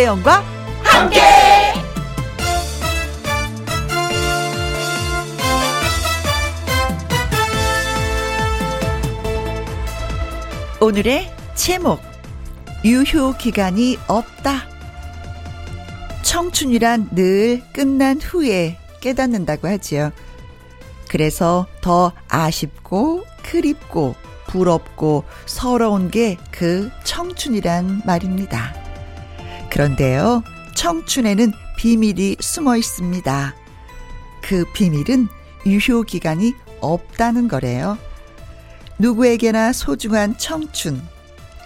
김혜영과 함께. 오늘의 제목 유효 기간이 없다. 청춘이란 늘 끝난 후에 깨닫는다고 하지요. 그래서 더 아쉽고 그립고 부럽고 서러운 게 그 청춘이란 말입니다. 그런데요, 청춘에는 비밀이 숨어 있습니다. 그 비밀은 유효 기간이 없다는 거래요. 누구에게나 소중한 청춘.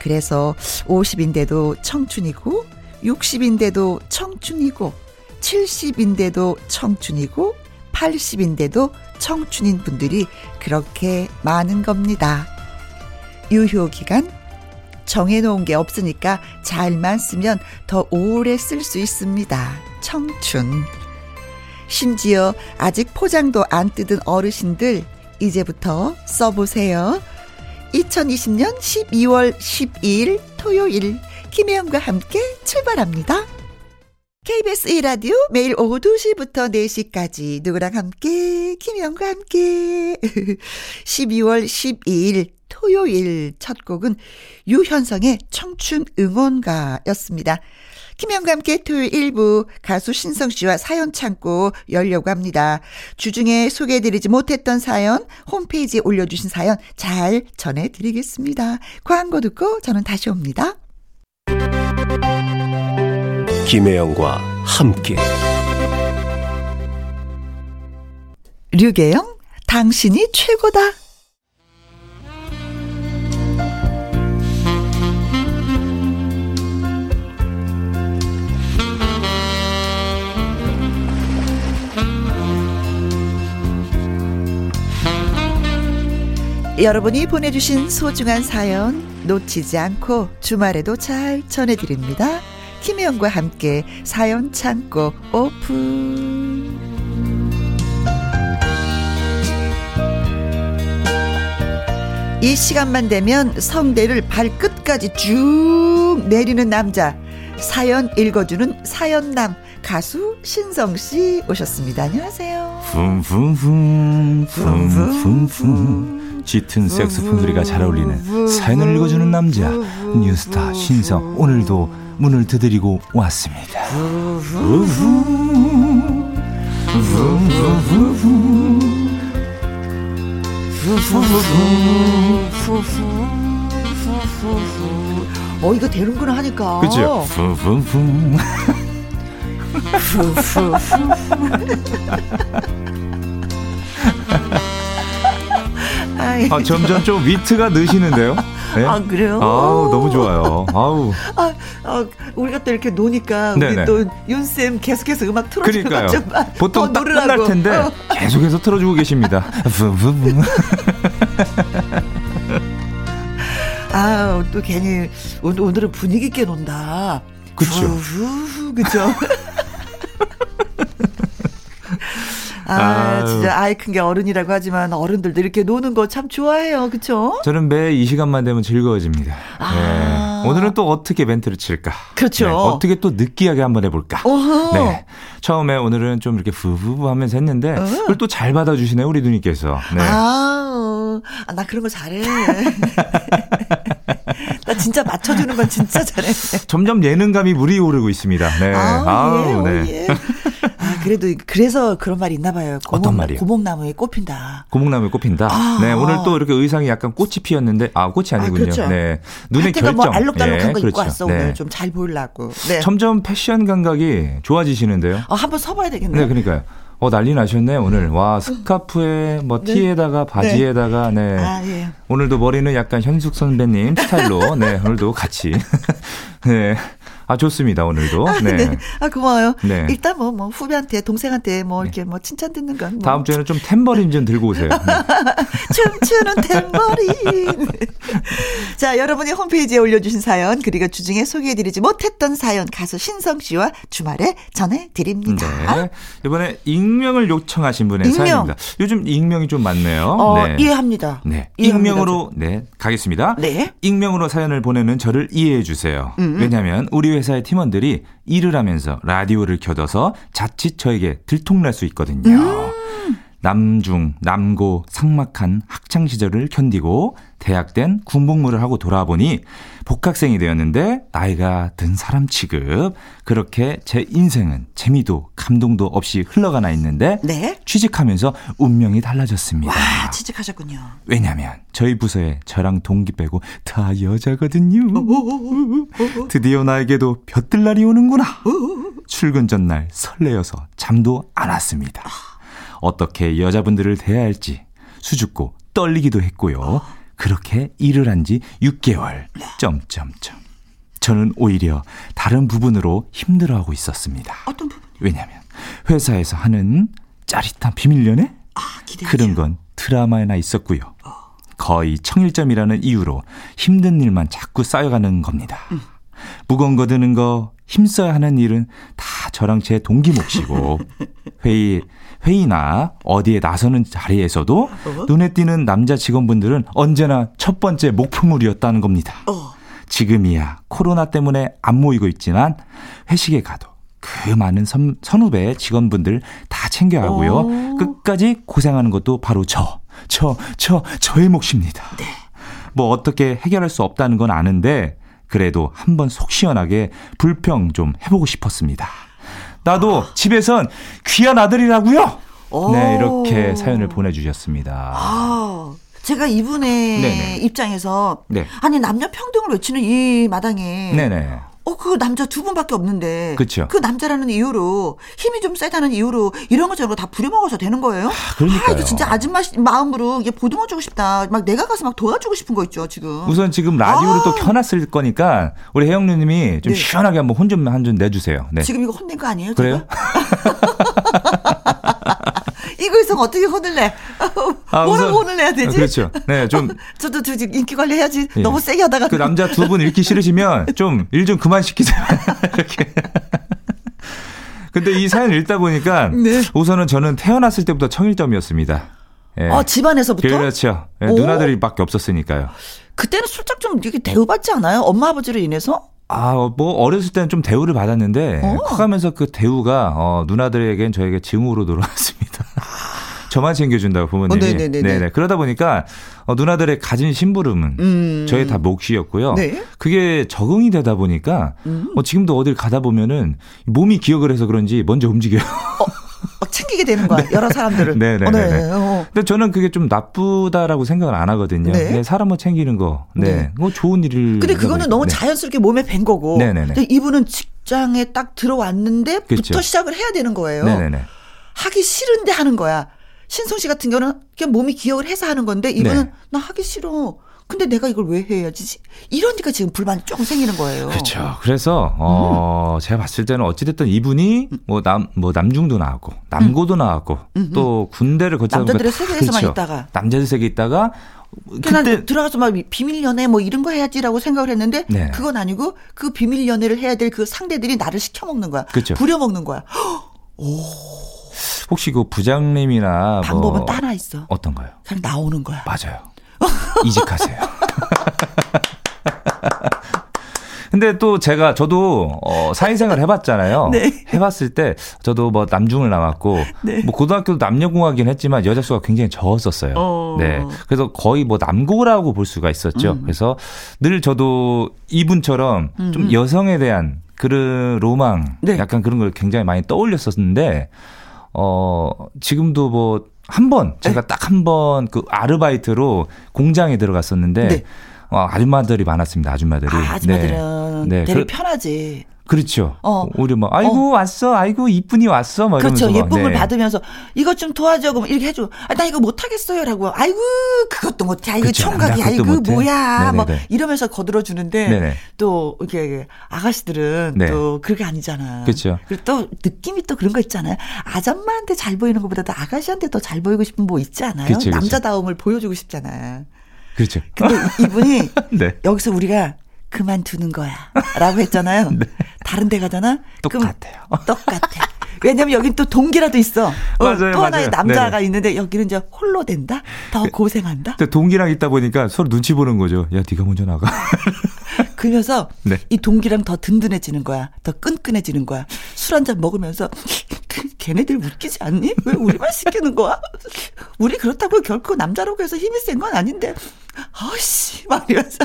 그래서 50인데도 청춘이고, 60인데도 청춘이고, 70인데도 청춘이고, 80인데도 청춘인 분들이 그렇게 많은 겁니다. 유효 기간 정해놓은 게 없으니까 잘만 쓰면 더 오래 쓸 수 있습니다. 청춘. 심지어 아직 포장도 안 뜯은 어르신들 이제부터 써보세요. 2020년 12월 12일 토요일 김혜영과 함께 출발합니다. KBS 1라디오 매일 오후 2시부터 4시까지 누구랑 함께 김혜영과 함께 12월 12일 토요일 첫 곡은 유현성의 청춘 응원가였습니다. 김현과 함께 토요일 1부 가수 신성 씨와 사연 창고 열려고 합니다. 주중에 소개해드리지 못했던 사연 홈페이지에 올려주신 사연 잘 전해드리겠습니다. 광고 듣고 저는 다시 옵니다. 김혜영과 함께 류계영 당신이 최고다. 여러분이 보내주신 소중한 사연 놓치지 않고 주말에도 잘 전해드립니다. 김혜영과 함께 사연 창고 오픈. 이 시간만 되면 성대를 발끝까지 쭉 내리는 남자. 사연 읽어주는 사연남 가수 신성 씨 오셨습니다. 안녕하세요. 붐붐붐 붐붐붐 짙은 색소폰 소리가 잘 어울리는 사연을 읽어주는 남자 뉴스타 신성 오늘도 문을 두드리고 왔습니다. 어 이거 되는구나 하니까. 그죠? 아, 점점 좀 위트가 느시는데요? 네? 아, 그래요? 아우, 너무 좋아요. 아우. 아, 아, 우리가 또 이렇게 노니까 네네. 우리 또 윤쌤 계속해서 음악. 좀 아, 보통 더딱 끝날. 텐데 어. 계속해서 틀어주고 계십니다. 아, 또 괜히 오늘, 오늘은 분위기 있게 논다. 후후후, 그죠? 아. 진짜 아이 큰 게 어른이라고 하지만 어른들도 이렇게 노는 거 참 좋아해요. 그쵸? 저는 매 이 시간만 되면 즐거워집니다. 아. 네. 오늘은 또 어떻게 멘트를 칠까? 그렇죠. 네, 어떻게 또 느끼하게 한번 해볼까? 어허. 네. 처음에 오늘은 좀 이렇게 후후후 하면서 했는데, 어. 그걸 또 잘 받아주시네요, 우리 누님께서. 네. 아, 어. 아, 나 그런 거 잘해. 나 진짜 맞춰주는 건 진짜 잘해. 점점 예능감이 물이 오르고 있습니다. 네. 아우, 아우, 예, 네. 오, 예. 아, 그래도 그래서 그런 말이 있나 봐요. 고목, 어떤 말이요? 고목나무에 꽃핀다. 고목나무에 꽃핀다. 아. 네, 오늘 또 이렇게 의상이 약간 꽃이 피었는데, 아, 꽃이 아니군요. 그렇죠. 네. 눈의 하여튼간 결정. 뭐 알록달록한 예, 거 입고 왔어 네. 오늘 좀 잘 보이려고. 네. 점점 패션 감각이 좋아지시는데요. 어, 한번 서 봐야 되겠네. 네, 그러니까요. 어, 난리 나셨네, 오늘. 와, 스카프에, 뭐, 네. 티에다가, 바지에다가, 네. 아 예. 오늘도 머리는 약간 현숙 선배님 스타일로, 네, 오늘도 같이. 네. 아, 좋습니다, 오늘도. 아, 네. 네. 아 고마워요. 네. 일단 뭐, 뭐 후배한테 동생한테 뭐 이렇게 뭐 칭찬 듣는 건 뭐. 다음 주에는 좀 탬버린 좀 들고 오세요. 네. 춤추는 탬버린. 자, 여러분이 홈페이지에 올려주신 사연, 그리고 주중에 소개해드리지 못했던 사연, 가수 신성 씨와 주말에 전해드립니다. 네. 이번에 익명을 요청하신 분의 익명. 사연입니다. 요즘 익명이 좀 많네요. 어, 네. 이해합니다. 네. 이해합니다, 익명으로, 네, 가겠습니다. 네. 익명으로 사연을 보내는 저를 이해해 주세요. 음. 왜냐하면 우리 회사의 팀원들이 일을 하면서 라디오를 켜둬서 자칫 저에게 들통날 수 있거든요. 음. 남중, 남고, 상막한 학창 시절을 견디고 대학 땐 군복무를 하고 돌아보니 복학생이 되었는데 나이가 든 사람 취급. 그렇게 제 인생은 재미도 감동도 없이 흘러가나 있는데 네. 취직하면서 운명이 달라졌습니다. 와, 취직하셨군요. 왜냐면 저희 부서에 저랑 동기 빼고 다 여자거든요. 드디어 나에게도 볕들 날이 오는구나. 출근 전날 설레어서 잠도 안 왔습니다. 어떻게 여자분들을 대해야 할지 수줍고 떨리기도 했고요. 그렇게 일을 한 지 6개월. 점점점. 저는 오히려 다른 부분으로 힘들어하고 있었습니다. 어떤 부분? 왜냐면 회사에서 하는 짜릿한 비밀 연애 아. 그런 건 드라마에나 있었고요. 거의 청일점이라는 이유로 힘든 일만 자꾸 쌓여가는 겁니다. 무거운 거 드는 거, 힘써야 하는 일은 다 저랑 제 동기 몫이고 회의 회의나 어디에 나서는 자리에서도 눈에 띄는 남자 직원분들은 언제나 첫 번째 목표물이었다는 겁니다. 어. 지금이야 코로나 때문에 안 모이고 있지만 회식에 가도 그 많은 선, 선후배 직원분들 다 챙겨야 하고요. 오. 끝까지 고생하는 것도 바로 저, 저, 저, 저의 몫입니다. 뭐 어떻게 해결할 수 없다는 건 아는데 그래도 한번 속 시원하게 불평 좀 해보고 싶었습니다. 나도 집에선 귀한 아들이라고요. 오. 네 이렇게 사연을 보내주셨습니다. 아, 제가 이분의 네네. 입장에서 네. 아니 남녀 평등을 외치는 이 마당에 네네. 어, 그 남자 두 분밖에 없는데. 그쵸. 그 남자라는 이유로, 힘이 좀 세다는 이유로, 이런 거 저런 거 다 부려먹어서 되는 거예요? 그러니까요. 아, 이거 진짜 아줌마 시- 마음으로 이게 보듬어 주고 싶다. 막 내가 가서 막 도와주고 싶은 거 있죠, 지금. 우선 지금 라디오를 아. 또 켜놨을 거니까 우리 혜영 누님이 좀 네. 시원하게 한번 혼좀한좀 내주세요. 네. 지금 이거 혼낸 거 아니에요? 그래요? 이거 있으면 어떻게 혼을 내? 아, 뭐라고 혼을 내야 되지? 아, 그렇죠. 네, 좀 저도 저 지금 인기 관리 해야지. 예. 너무 세게 하다가. 그 남자 두 분 읽기 싫으시면 좀 일 좀 그만 시키세요. 이렇게. 근데 이 사연 읽다 보니까 네. 우선은 저는 태어났을 때부터 청일점이었습니다. 예. 어, 집안에서부터? 그렇죠. 예, 오. 누나들이밖에 없었으니까요. 그때는 슬쩍 좀 이렇게 대우받지 않아요? 엄마 아버지로 인해서? 아, 뭐 어렸을 때는 좀 대우를 받았는데 어. 커가면서 그 대우가 어, 누나들에겐 저에게 증오로 돌아왔습니다. 저만 챙겨준다고 부모님이. 어, 네네네네. 네네. 그러다 보니까 어, 누나들의 가진 심부름은 음. 저희 다 몫이었고요. 네. 그게 적응이 되다 보니까 음. 어, 지금도 어딜 가다 보면은 몸이 기억을 해서 그런지 먼저 움직여요. 막 챙기게 되는 거야, 여러 사람들을. 네네네. 어, 네. 어. 근데 저는 그게 좀 나쁘다라고 생각을 안 하거든요. 네. 네, 사람 뭐 챙기는 거. 네. 네. 뭐 좋은 일을. 근데 그거는 너무 자연스럽게 몸에 밴 거고. 네. 네네네. 근데 이분은 직장에 딱 들어왔는데부터 그렇죠. 시작을 해야 되는 거예요. 네네네. 하기 싫은데 하는 거야. 신성 씨 같은 경우는 그냥 몸이 기억을 해서 하는 건데 이분은 네. 나 하기 싫어. 근데 내가 이걸 왜 해야지? 이러니까 지금 불만이 조금 생기는 거예요. 그렇죠. 그래서 어 제가 봤을 때는 어찌됐든 이분이 뭐 남뭐 남중도 나왔고 남고도 나왔고 또 군대를 거쳐서 남자들의 다- 세계에서만 그렇죠. 있다가. 남자들 세계 있다가 그때 들어가서 막 비밀 연애 뭐 이런 거 해야지라고 생각을 했는데 네. 그건 아니고 그 비밀 연애를 해야 될 그 상대들이 나를 시켜 먹는 거야. 그렇죠. 부려 먹는 거야. 혹시 그 부장님이나 방법은 뭐딱 하나 있어. 어떤가요? 그냥 나오는 거야. 맞아요. 이직하세요. 근데 또 제가 저도 어 사회생활 해봤잖아요. 네. 해봤을 때 저도 뭐 남중을 나왔고 네. 뭐 고등학교도 남녀공학이긴 했지만 여자 수가 굉장히 적었었어요. 어. 네. 그래서 거의 뭐 남고라고 볼 수가 있었죠. 그래서 늘 저도 이분처럼 좀 여성에 대한 그런 로망, 네. 약간 그런 걸 굉장히 많이 떠올렸었는데 어 지금도 뭐 한 번 제가 딱 한 번 그 아르바이트로 공장에 들어갔었는데 네. 어, 아줌마들이 많았습니다. 아줌마들이. 아, 아줌마들은 네. 네. 되게 그- 편하지. 그렇죠. 어. 우리 뭐 아이고 왔어, 아이고 이쁜이 왔어, 막 그렇죠. 이러면서 막, 예쁨을 네. 받으면서 이것 좀 도와줘. 그럼 이렇게 해줘. 아, 나 이거 못 하겠어요라고. 아이고 그것도 못해. 아이고 그쵸. 총각이. 아이고 못해. 뭐야. 뭐 네네네. 이러면서 거들어 주는데 네네. 또 이렇게 아가씨들은 네. 또 그게 아니잖아. 그쵸. 그리고 또 느낌이 또 그런 거 있잖아요. 아줌마한테 잘 보이는 것보다도 아가씨한테 더 잘 보이고 싶은 뭐 있지 않아요? 그쵸, 그쵸. 남자다움을 보여주고 싶잖아. 그렇죠. 근데 이분이 네. 여기서 우리가 그만두는 거야. 라고 했잖아요. 다른 데 가잖아? 똑같아요. 똑같아. 왜냐면 여긴 또 동기라도 있어. 어, 맞아요, 또 하나의 맞아요. 남자가 네네. 있는데 여기는 이제 홀로 된다? 더 고생한다? 근데 동기랑 있다 보니까 서로 눈치 보는 거죠. 야, 네가 먼저 나가. 그러면서 네. 이 동기랑 더 든든해지는 거야. 더 끈끈해지는 거야. 술 한 잔 먹으면서 걔네들 웃기지 않니? 왜 우리만 시키는 거야? 우리 그렇다고 결코 남자라고 해서 힘이 센 건 아닌데. 아씨 막 이러면서.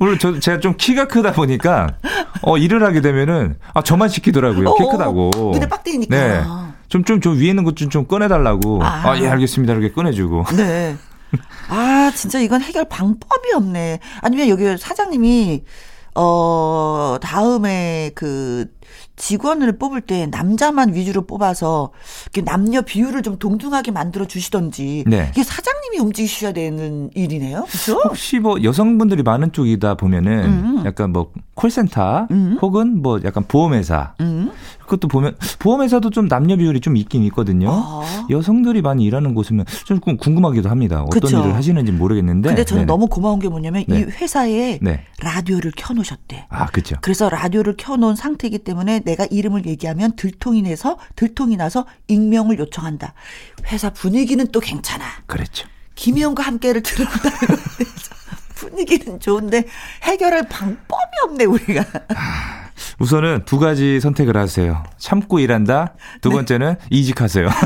오늘 저 제가 좀 키가 크다 보니까 어 일을 하게 되면은 아 저만 시키더라고요. 키 어, 크다고. 눈에 빡 띄니까. 네. 좀좀저 위에 있는 것 좀 좀 꺼내 달라고. 아. 아예 알겠습니다. 이렇게 꺼내 주고. 네. 아, 진짜 이건 해결 방법이 없네. 아니면 여기 사장님이, 어, 다음에 그 직원을 뽑을 때 남자만 위주로 뽑아서 이렇게 남녀 비율을 좀 동등하게 만들어 주시던지. 네. 이게 사장님이 움직이셔야 되는 일이네요. 그죠? 혹시 뭐 여성분들이 많은 쪽이다 보면은 음. 약간 뭐 콜센터 음. 혹은 뭐 약간 보험회사 음. 그것도 보면 보험회사도 좀 남녀 비율이 좀 있긴 있거든요. 아. 여성들이 많이 일하는 곳이면 좀 궁금하기도 합니다. 어떤 그쵸. 일을 하시는지 모르겠는데. 근데 저는 네네. 너무 고마운 게 뭐냐면 네. 이 회사에 네. 라디오를 켜놓으셨대. 아 그죠. 그래서 라디오를 켜놓은 상태이기 때문에 내가 이름을 얘기하면 들통이 내서 들통이 나서 익명을 요청한다. 회사 분위기는 또 괜찮아. 그랬죠. 김희영과 함께를 들었다. 분위기는 좋은데 해결할 방법이 없네 우리가. 우선은 두 가지 선택을 하세요. 참고 일한다. 네. 두 번째는 이직하세요.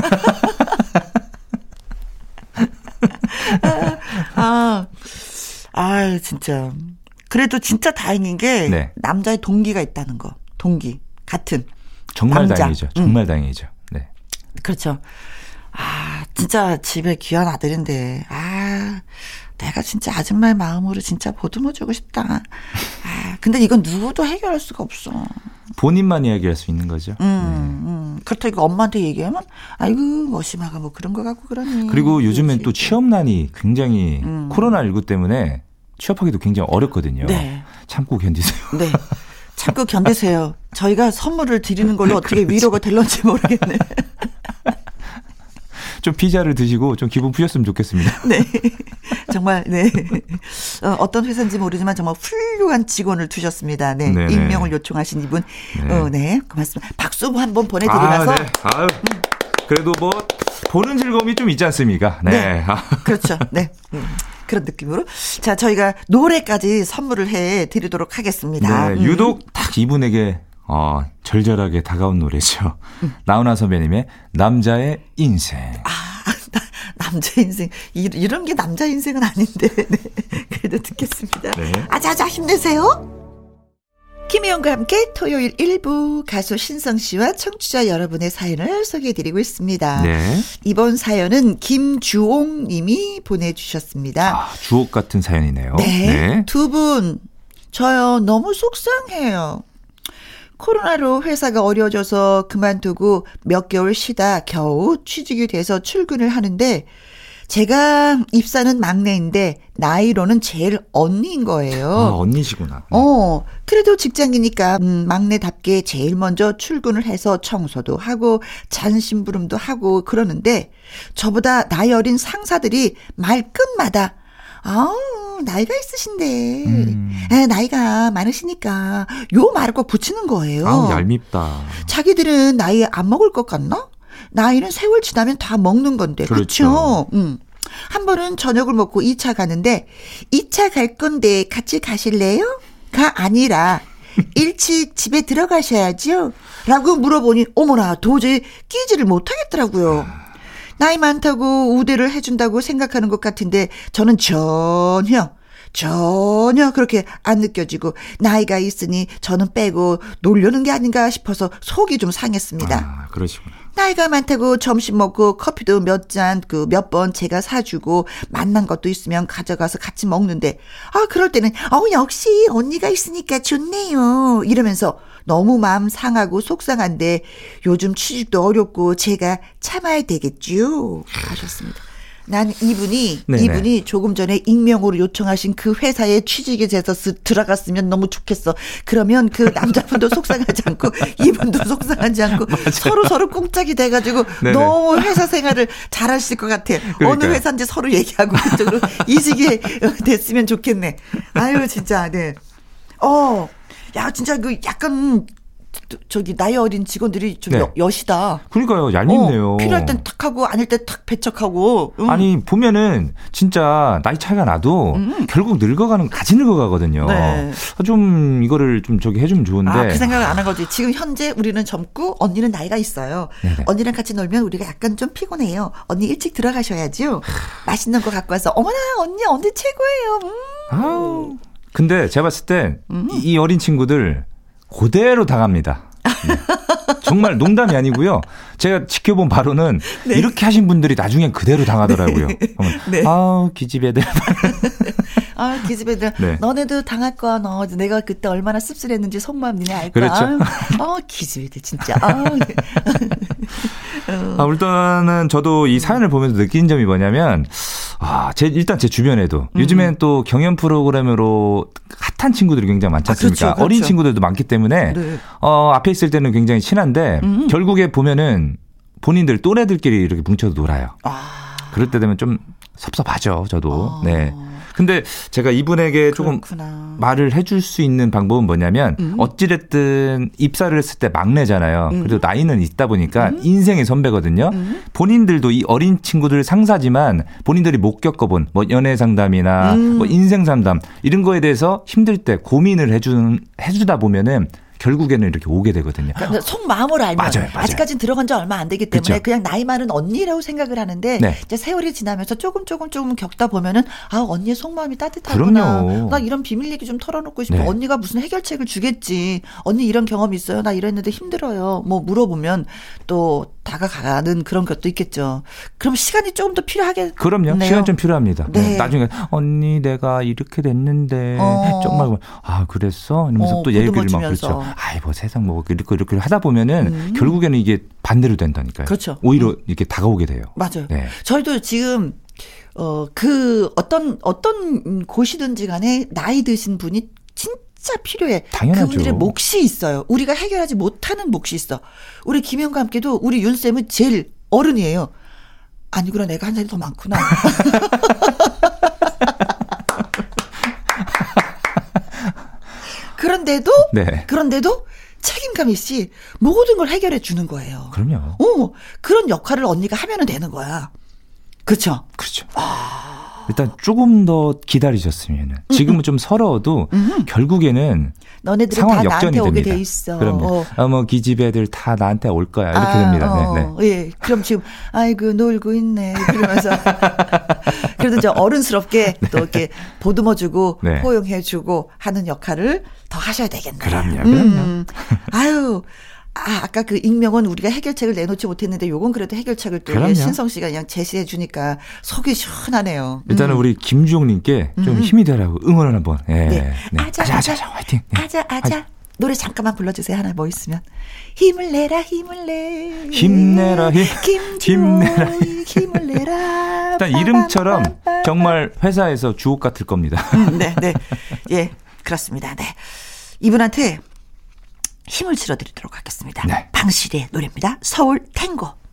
아, 아 진짜. 그래도 진짜 다행인 게 네. 남자의 동기가 있다는 거. 동기 같은. 정말 남자. 다행이죠. 정말 다행이죠. 네. 그렇죠. 아, 진짜 집에 귀한 아들인데, 아, 내가 진짜 아줌마의 마음으로 진짜 보듬어주고 싶다. 아, 근데 이건 누구도 해결할 수가 없어. 본인만 이야기할 수 있는 거죠. 음, 음. 그렇다고 이거 엄마한테 얘기하면, 아이고, 머시마가 뭐 그런 거 갖고 그러니. 그리고 요즘엔 그러지. 또 취업난이 굉장히 음. 코로나 19 때문에 취업하기도 굉장히 어렵거든요. 네. 참고 견디세요. 네. 참고 견디세요. 저희가 선물을 드리는 걸로 어떻게 그렇죠. 위로가 될런지 모르겠네. 좀 피자를 드시고 좀 기분 푸셨으면 좋겠습니다. 네. 정말, 네. 어, 어떤 회사인지 모르지만 정말 훌륭한 직원을 두셨습니다. 네. 네네. 익명을 요청하신 이분. 네. 어, 네. 고맙습니다. 박수 한번 보내드리면서. 아, 네. 아유. 그래도 뭐 보는 즐거움이 좀 있지 않습니까? 네. 네. 아, 그렇죠. 네. 음, 그런 느낌으로. 자, 저희가 노래까지 선물을 해 드리도록 하겠습니다. 네, 음. 유독 딱 이분에게 어, 절절하게 다가온 노래죠. 음. 나훈아 선배님의 남자의 인생. 아, 나- 남자 인생. 이, 이런 게 남자 인생은 아닌데. 네. 그래도 듣겠습니다. 네. 아자자 힘내세요. 김혜영과 함께 토요일 1부 가수 신성 씨와 청취자 여러분의 사연을 소개해드리고 있습니다. 네. 이번 사연은 김주홍 님이 보내주셨습니다. 아, 주옥 같은 사연이네요. 네. 두 분, 저요, 너무 속상해요. 코로나로 회사가 어려워져서 그만두고 몇 개월 쉬다 겨우 취직이 돼서 출근을 하는데 제가 입사는 막내인데 나이로는 제일 언니인 거예요. 아, 언니시구나. 어, 그래도 직장이니까, 음, 막내답게 제일 먼저 출근을 해서 청소도 하고, 잔심부름도 하고 그러는데, 저보다 나이 어린 상사들이 말끝마다, 아우, 나이가 있으신데, 음. 에, 나이가 많으시니까, 요 말을 꼭 붙이는 거예요. 아우, 얄밉다. 자기들은 나이 안 먹을 것 같나? 나이는 세월 지나면 다 먹는 건데. 그렇죠. 그렇죠. 음. 한 번은 저녁을 먹고 2차 가는데 2차 갈 건데 같이 가실래요? 가 아니라 일찍 집에 들어가셔야죠. 라고 물어보니 어머나 도저히 끼지를 못하겠더라고요. 나이 많다고 우대를 해준다고 생각하는 것 같은데 저는 전혀 전혀 그렇게 안 느껴지고 나이가 있으니 저는 빼고 놀려는 게 아닌가 싶어서 속이 좀 상했습니다. 아, 그러시구나. 나이가 많다고 점심 먹고 커피도 몇 잔 그 몇 번 제가 사주고 만난 것도 있으면 가져가서 같이 먹는데 아 그럴 때는 어 역시 언니가 있으니까 좋네요 이러면서 너무 마음 상하고 속상한데 요즘 취직도 어렵고 제가 참아야 되겠죠 하셨습니다. 난 이분이 네네. 이분이 조금 전에 익명으로 요청하신 그 회사에 취직이 돼서 스- 들어갔으면 너무 좋겠어. 그러면 그 남자분도 속상하지 않고 이분도 속상하지 않고 서로 서로 꽁짝이 돼가지고 네네. 너무 회사 생활을 잘하실 것 같아. 어느 그러니까요. 회사인지 서로 얘기하고 그쪽으로 이직이 됐으면 좋겠네. 아유 진짜 네. 어, 야 진짜 그 약간 저기 나이 어린 직원들이 좀 네. 여, 여시다. 그러니까요, 얄밉네요. 어, 필요할 땐 탁 하고 아닐 땐 탁 배척하고. 음. 아니 보면은 진짜 나이 차이가 나도 결국 늙어가는 같이 늙어가거든요. 네. 좀 이거를 좀 저기 해주면 좋은데. 아, 그 생각을 안 한 거지. 지금 현재 우리는 젊고 언니는 나이가 있어요. 네네. 언니랑 같이 놀면 우리가 약간 좀 피곤해요. 언니 일찍 들어가셔야죠. 맛있는 거 갖고 와서 어머나 언니 언니 최고예요. 음. 아우. 근데 제가 봤을 때 음. 이 어린 친구들 그대로 당합니다. 네. 정말 농담이 아니고요. 제가 지켜본 바로는 이렇게 하신 분들이 나중엔 그대로 당하더라고요. 그러면 네. 아우 기집애들. 아, 기집애들. 네. 너네도 당할 거야, 너. 내가 그때 얼마나 씁쓸했는지 속마음 니네 알까? 그렇죠. 아, 기집애들, 진짜. 아, 네. 아, 일단은 저도 이 사연을 보면서 느낀 점이 뭐냐면, 아, 제, 일단 제 주변에도, 음. 요즘엔 또 경연 프로그램으로 핫한 친구들이 굉장히 많지 아, 않습니까? 그렇죠, 그렇죠. 어린 친구들도 많기 때문에, 네. 어, 앞에 있을 때는 굉장히 친한데, 결국에 보면은 본인들 또래들끼리 이렇게 뭉쳐서 놀아요. 아, 그럴 때 되면 좀 섭섭하죠, 저도. 아. 네. 근데 제가 이분에게 조금 그렇구나. 말을 해줄 수 있는 방법은 뭐냐면 음. 어찌됐든 입사를 했을 때 막내잖아요. 그래도 나이는 있다 보니까 음. 인생의 선배거든요. 본인들도 이 어린 친구들 상사지만 본인들이 못 겪어본 뭐 연애 상담이나 음. 뭐 인생 상담 이런 거에 대해서 힘들 때 고민을 해주는 해주다 보면은 결국에는 이렇게 오게 되거든요. 그러니까 속마음을 알면 맞아요, 맞아요. 아직까지는 들어간 지 얼마 안 되기 때문에 그쵸. 그냥 나이 많은 언니라고 생각을 하는데 네. 이제 세월이 지나면서 조금 조금 조금 겪다 보면은 아 언니의 속마음이 따뜻하구나. 그럼요. 나 이런 비밀 얘기 좀 털어놓고 싶어. 네. 언니가 무슨 해결책을 주겠지. 언니 이런 경험 있어요. 나 이랬는데 힘들어요. 뭐 물어보면 또 다가가는 그런 것도 있겠죠. 그럼 시간이 조금 더 필요하게. 그럼요. 시간 좀 필요합니다. 네. 네. 나중에 언니 내가 이렇게 됐는데 어. 정말 아 그랬어 이러면서 어, 또 얘기를 막. 그렇죠. 아이 뭐 세상 뭐 이렇게 이렇게 하다 보면은 결국에는 이게 반대로 된다니까요. 음. 그렇죠. 오히려 이렇게 다가오게 돼요. 맞아요. 네. 저희도 지금 어 그 어떤 어떤 곳이든지 간에 나이 드신 분이 진짜 필요해. 당연하죠. 그분들의 몫이 있어요. 우리가 해결하지 못하는 몫이 있어. 우리 김영과 함께도 우리 윤 쌤은 제일 어른이에요. 아니구나 내가 한 살이 더 많구나. 그런데도 네. 그런데도 책임감 있이 모든 걸 해결해 주는 거예요. 그럼요. 어, 그런 역할을 언니가 하면은 되는 거야. 그쵸? 그렇죠. 아. 일단 조금 더 기다리셨으면은 지금은 좀 서러워도 결국에는 너네들은 상황 다 역전이 나한테 오게 됩니다. 돼 있어. 그럼요. 어. 어, 뭐 기집 애들 다 나한테 올 거야 이렇게 아, 됩니다. 어, 네, 네. 예. 그럼 지금 아이고 놀고 있네. 그러면서 그래도 이제 어른스럽게 또 이렇게 보듬어주고 네. 포용해주고 하는 역할을 더 하셔야 되겠네요. 그럼요, 그럼요. 음. 아유. 아, 아까 그 익명은 우리가 해결책을 내놓지 못했는데 요건 그래도 해결책을 또 그럼요. 신성 씨가 그냥 제시해 주니까 속이 시원하네요. 일단은 우리 김주홍님께 좀 힘이 되라고 응원을 한번. 예. 네. 네. 아자, 아자, 아자, 화이팅. 네. 아자 아자 노래 잠깐만 불러주세요 하나 뭐 있으면 힘을 내라 힘을 내 힘내라, 힘. 힘내라, 힘을 내라 일단 이름처럼 정말 회사에서 주옥 같을 겁니다. 음, 네, 네. 예, 그렇습니다. 네. 이분한테 힘을 실어드리도록 하겠습니다. 네. 방실의 노래입니다. 서울 탱고.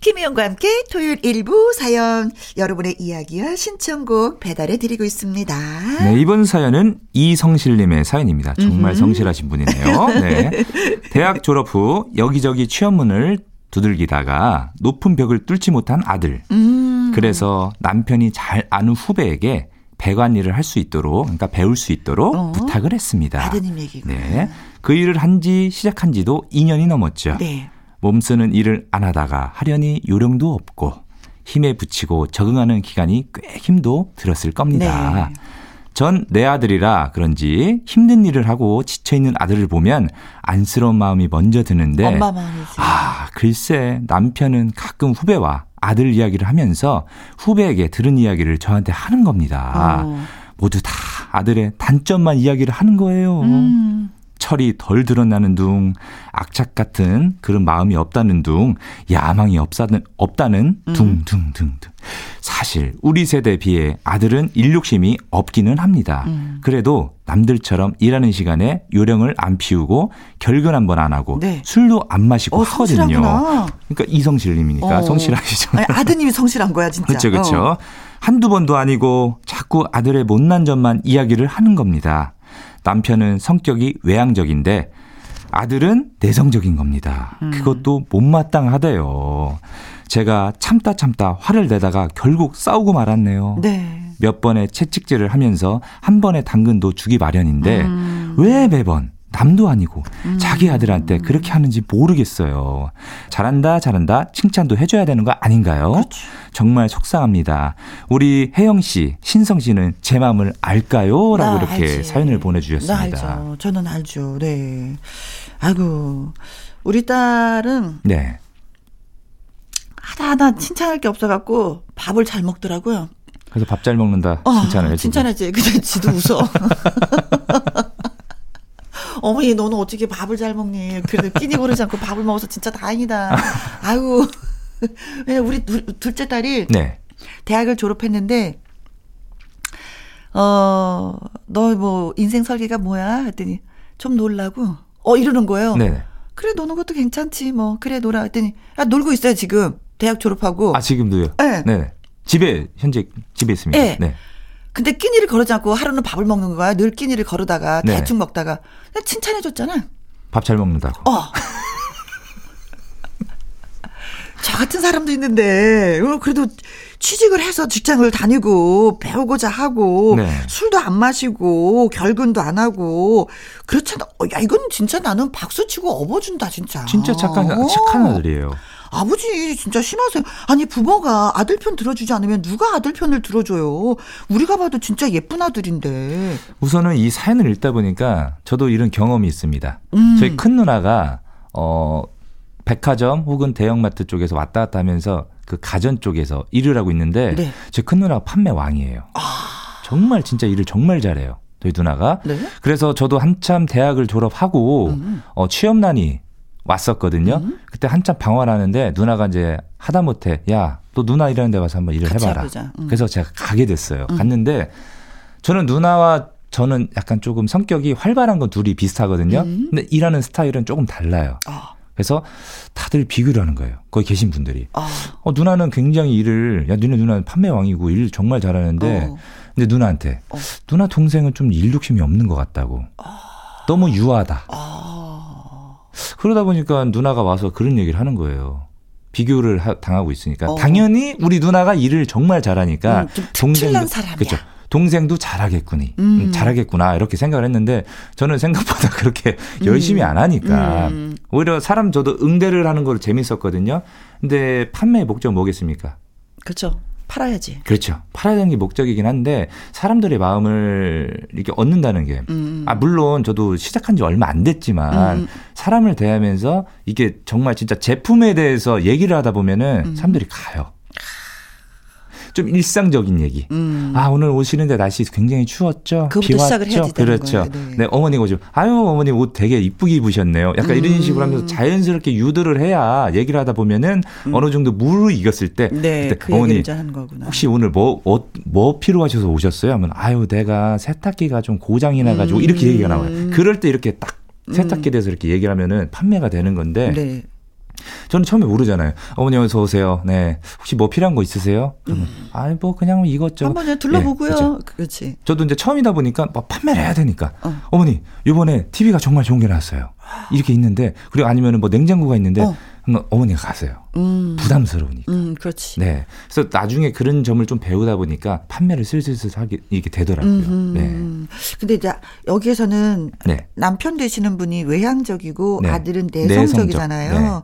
김혜영과 함께 토요일 일부 사연 여러분의 이야기와 신청곡 배달해 드리고 있습니다. 네, 이번 사연은 이성실님의 사연입니다. 정말 성실하신 분이네요. 네. 대학 졸업 후 여기저기 취업문을 두들기다가 높은 벽을 뚫지 못한 아들. 음. 그래서 남편이 잘 아는 후배에게 배관 일을 할 수 있도록, 그러니까 배울 수 있도록 어? 부탁을 했습니다. 아드님 얘기구나. 네. 그 일을 한 지 시작한 지도 2년이 넘었죠. 네. 몸 쓰는 일을 안 하다가 하려니 요령도 없고 힘에 붙이고 적응하는 기간이 꽤 힘도 들었을 겁니다. 네. 전내 아들이라 그런지 힘든 일을 하고 지쳐있는 아들을 보면 안쓰러운 마음이 먼저 드는데 엄마 마음이지. 아, 글쎄 남편은 가끔 후배와 아들 이야기를 하면서 후배에게 들은 이야기를 저한테 하는 겁니다. 어. 모두 다 아들의 단점만 이야기를 하는 거예요. 음. 철이 덜 드러나는 둥, 악착 같은 그런 마음이 없다는 둥, 야망이 없다는, 없다는 음. 둥, 둥, 둥, 둥. 사실 우리 세대에 비해 아들은 일 욕심이 없기는 합니다. 음. 그래도 남들처럼 일하는 시간에 요령을 안 피우고 결근 한 번 안 하고 네. 술도 안 마시고 어, 하거든요. 성실하구나. 그러니까 이성실님이니까 어. 성실하시죠. 아니, 아드님이 성실한 거야, 진짜. 그렇죠, 그렇죠. 어. 한두 번도 아니고 자꾸 아들의 못난 점만 이야기를 하는 겁니다. 남편은 성격이 외향적인데 아들은 내성적인 겁니다. 음. 그것도 못마땅하대요. 제가 참다 참다 화를 내다가 결국 싸우고 말았네요. 네. 몇 번의 채찍질을 하면서 한 번의 당근도 주기 마련인데 음. 왜 매번 남도 아니고 자기 아들한테 그렇게 하는지 모르겠어요. 잘한다 잘한다 칭찬도 해줘야 되는 거 아닌가요? 그렇죠. 정말 속상합니다. 우리 혜영 씨, 신성 씨는 제 마음을 알까요? 라고 나 이렇게 알지. 사연을 나 보내주셨습니다. 알죠. 저는 알죠. 네. 아이고. 우리 딸은 네. 하나하나 칭찬할 게 없어갖고 밥을 잘 먹더라고요. 그래서 밥 잘 먹는다 어, 칭찬을 해주고. 칭찬하지. 근데 지도 웃어. 어머니, 너는 어떻게 밥을 잘 먹니? 그래도 끼니 거르지 않고 밥을 먹어서 진짜 다행이다. 아유. 왜 우리 둘, 둘째 딸이 네. 대학을 졸업했는데, 어, 너 뭐 인생 설계가 뭐야? 했더니 좀 놀라고, 어, 이러는 거예요. 네. 그래, 노는 것도 괜찮지, 뭐. 그래, 놀아. 했더니, 아, 놀고 있어요, 지금. 대학 졸업하고. 아 지금도요? 네. 네. 집에 현재 집에 있습니다. 네. 네. 근데 끼니를 거르지 않고 하루는 밥을 먹는 거야. 늘 끼니를 거르다가 네. 대충 먹다가 그냥 칭찬해 줬잖아. 밥 잘 먹는다고. 어. 저 같은 사람도 있는데, 어, 그래도 취직을 해서 직장을 다니고, 배우고자 하고, 네. 술도 안 마시고, 결근도 안 하고, 그렇잖아. 어, 야, 이건 진짜 나는 박수 치고 업어준다, 진짜. 진짜 착한 어. 착한 아들이에요. 아버지 진짜 심하세요. 아니 부모가 아들 편 들어주지 않으면 누가 아들 편을 들어줘요. 우리가 봐도 진짜 예쁜 아들인데. 우선은 이 사연을 읽다 보니까 저도 이런 경험이 있습니다. 음. 저희 큰 누나가 어 백화점 혹은 대형마트 쪽에서 왔다 갔다 하면서 그 가전 쪽에서 일을 하고 있는데 네. 제큰 누나가 판매 왕이에요. 정말 진짜 일을 정말 잘해요. 저희 누나가. 네. 그래서 저도 한참 대학을 졸업하고 음. 어 취업난이 왔었거든요. 그때 한참 방황을 하는데 누나가 이제 하다 못해 야, 너 누나 일하는 데 가서 한번 일을 해봐라. 음. 그래서 제가 가게 됐어요. 갔는데 저는 누나와 저는 약간 조금 성격이 활발한 건 둘이 비슷하거든요. 음. 근데 일하는 스타일은 조금 달라요. 아, 그래서 다들 비교를 하는 거예요. 거기 계신 분들이. 아, 어, 누나는 굉장히 일을, 야, 니네 누나는 판매 왕이고 일 정말 잘하는데, 어. 근데 누나한테, 어. 누나 동생은 좀 일 욕심이 없는 것 같다고. 너무 유하다. 아. 그러다 보니까 누나가 와서 그런 얘기를 하는 거예요. 비교를 하- 당하고 있으니까. 어. 당연히 우리 누나가 일을 정말 잘하니까 음, 사람이야. 그쵸. 동생도 잘하겠구니. 음. 음, 잘하겠구나. 이렇게 생각을 했는데 저는 생각보다 그렇게 열심히 안 하니까 음. 오히려 사람 저도 응대를 하는 걸 재밌었거든요. 근데 판매의 목적 뭐겠습니까? 그렇죠. 팔아야지. 그렇죠. 팔아야 되는 게 목적이긴 한데 사람들의 마음을 이렇게 얻는다는 게 음. 아, 물론 저도 시작한 지 얼마 안 됐지만 음. 사람을 대하면서 이게 정말 진짜 제품에 대해서 얘기를 하다 보면은 음. 사람들이 가요. 좀 일상적인 얘기. 음. 아, 오늘 오시는데 날씨 굉장히 추웠죠? 비 왔죠? 그렇죠. 네. 네. 어머니가 오시면, 아유, 어머니 옷 되게 이쁘게 입으셨네요. 약간 이런 음. 식으로 하면서 자연스럽게 유도를 해야 얘기를 하다 보면은 어느 정도 무르 익었을 때, 음. 네, 그때 그 거구나. 혹시 오늘 뭐, 어, 뭐 필요하셔서 오셨어요? 하면, 아유, 내가 세탁기가 좀 고장이 나가지고 음. 이렇게 얘기가 나와요. 그럴 때 이렇게 딱 세탁기에 대해서 이렇게 얘기를 하면은 판매가 되는 건데, 네. 저는 처음에 모르잖아요. 어머니 어서 오세요. 네. 혹시 뭐 필요한 거 있으세요? 그러면, 아이, 뭐 그냥 이것저것. 한번 예, 둘러보고요. 그죠. 그렇지. 저도 이제 처음이다 보니까 뭐 판매를 해야 되니까. 어. 어. 머니 요번에 TV가 정말 좋은 게 나왔어요. 이렇게 있는데, 그리고 아니면은 뭐 냉장고가 있는데, 어. 그럼 어머니가 가세요. 음. 부담스러우니까. 음, 그렇지. 네. 그래서 나중에 그런 점을 좀 배우다 보니까 판매를 슬슬슬 하게 이게 되더라고요. 음. 근데 이제 여기에서는 네. 네. 남편 되시는 분이 외향적이고 네. 아들은 내성적. 내성적이잖아요.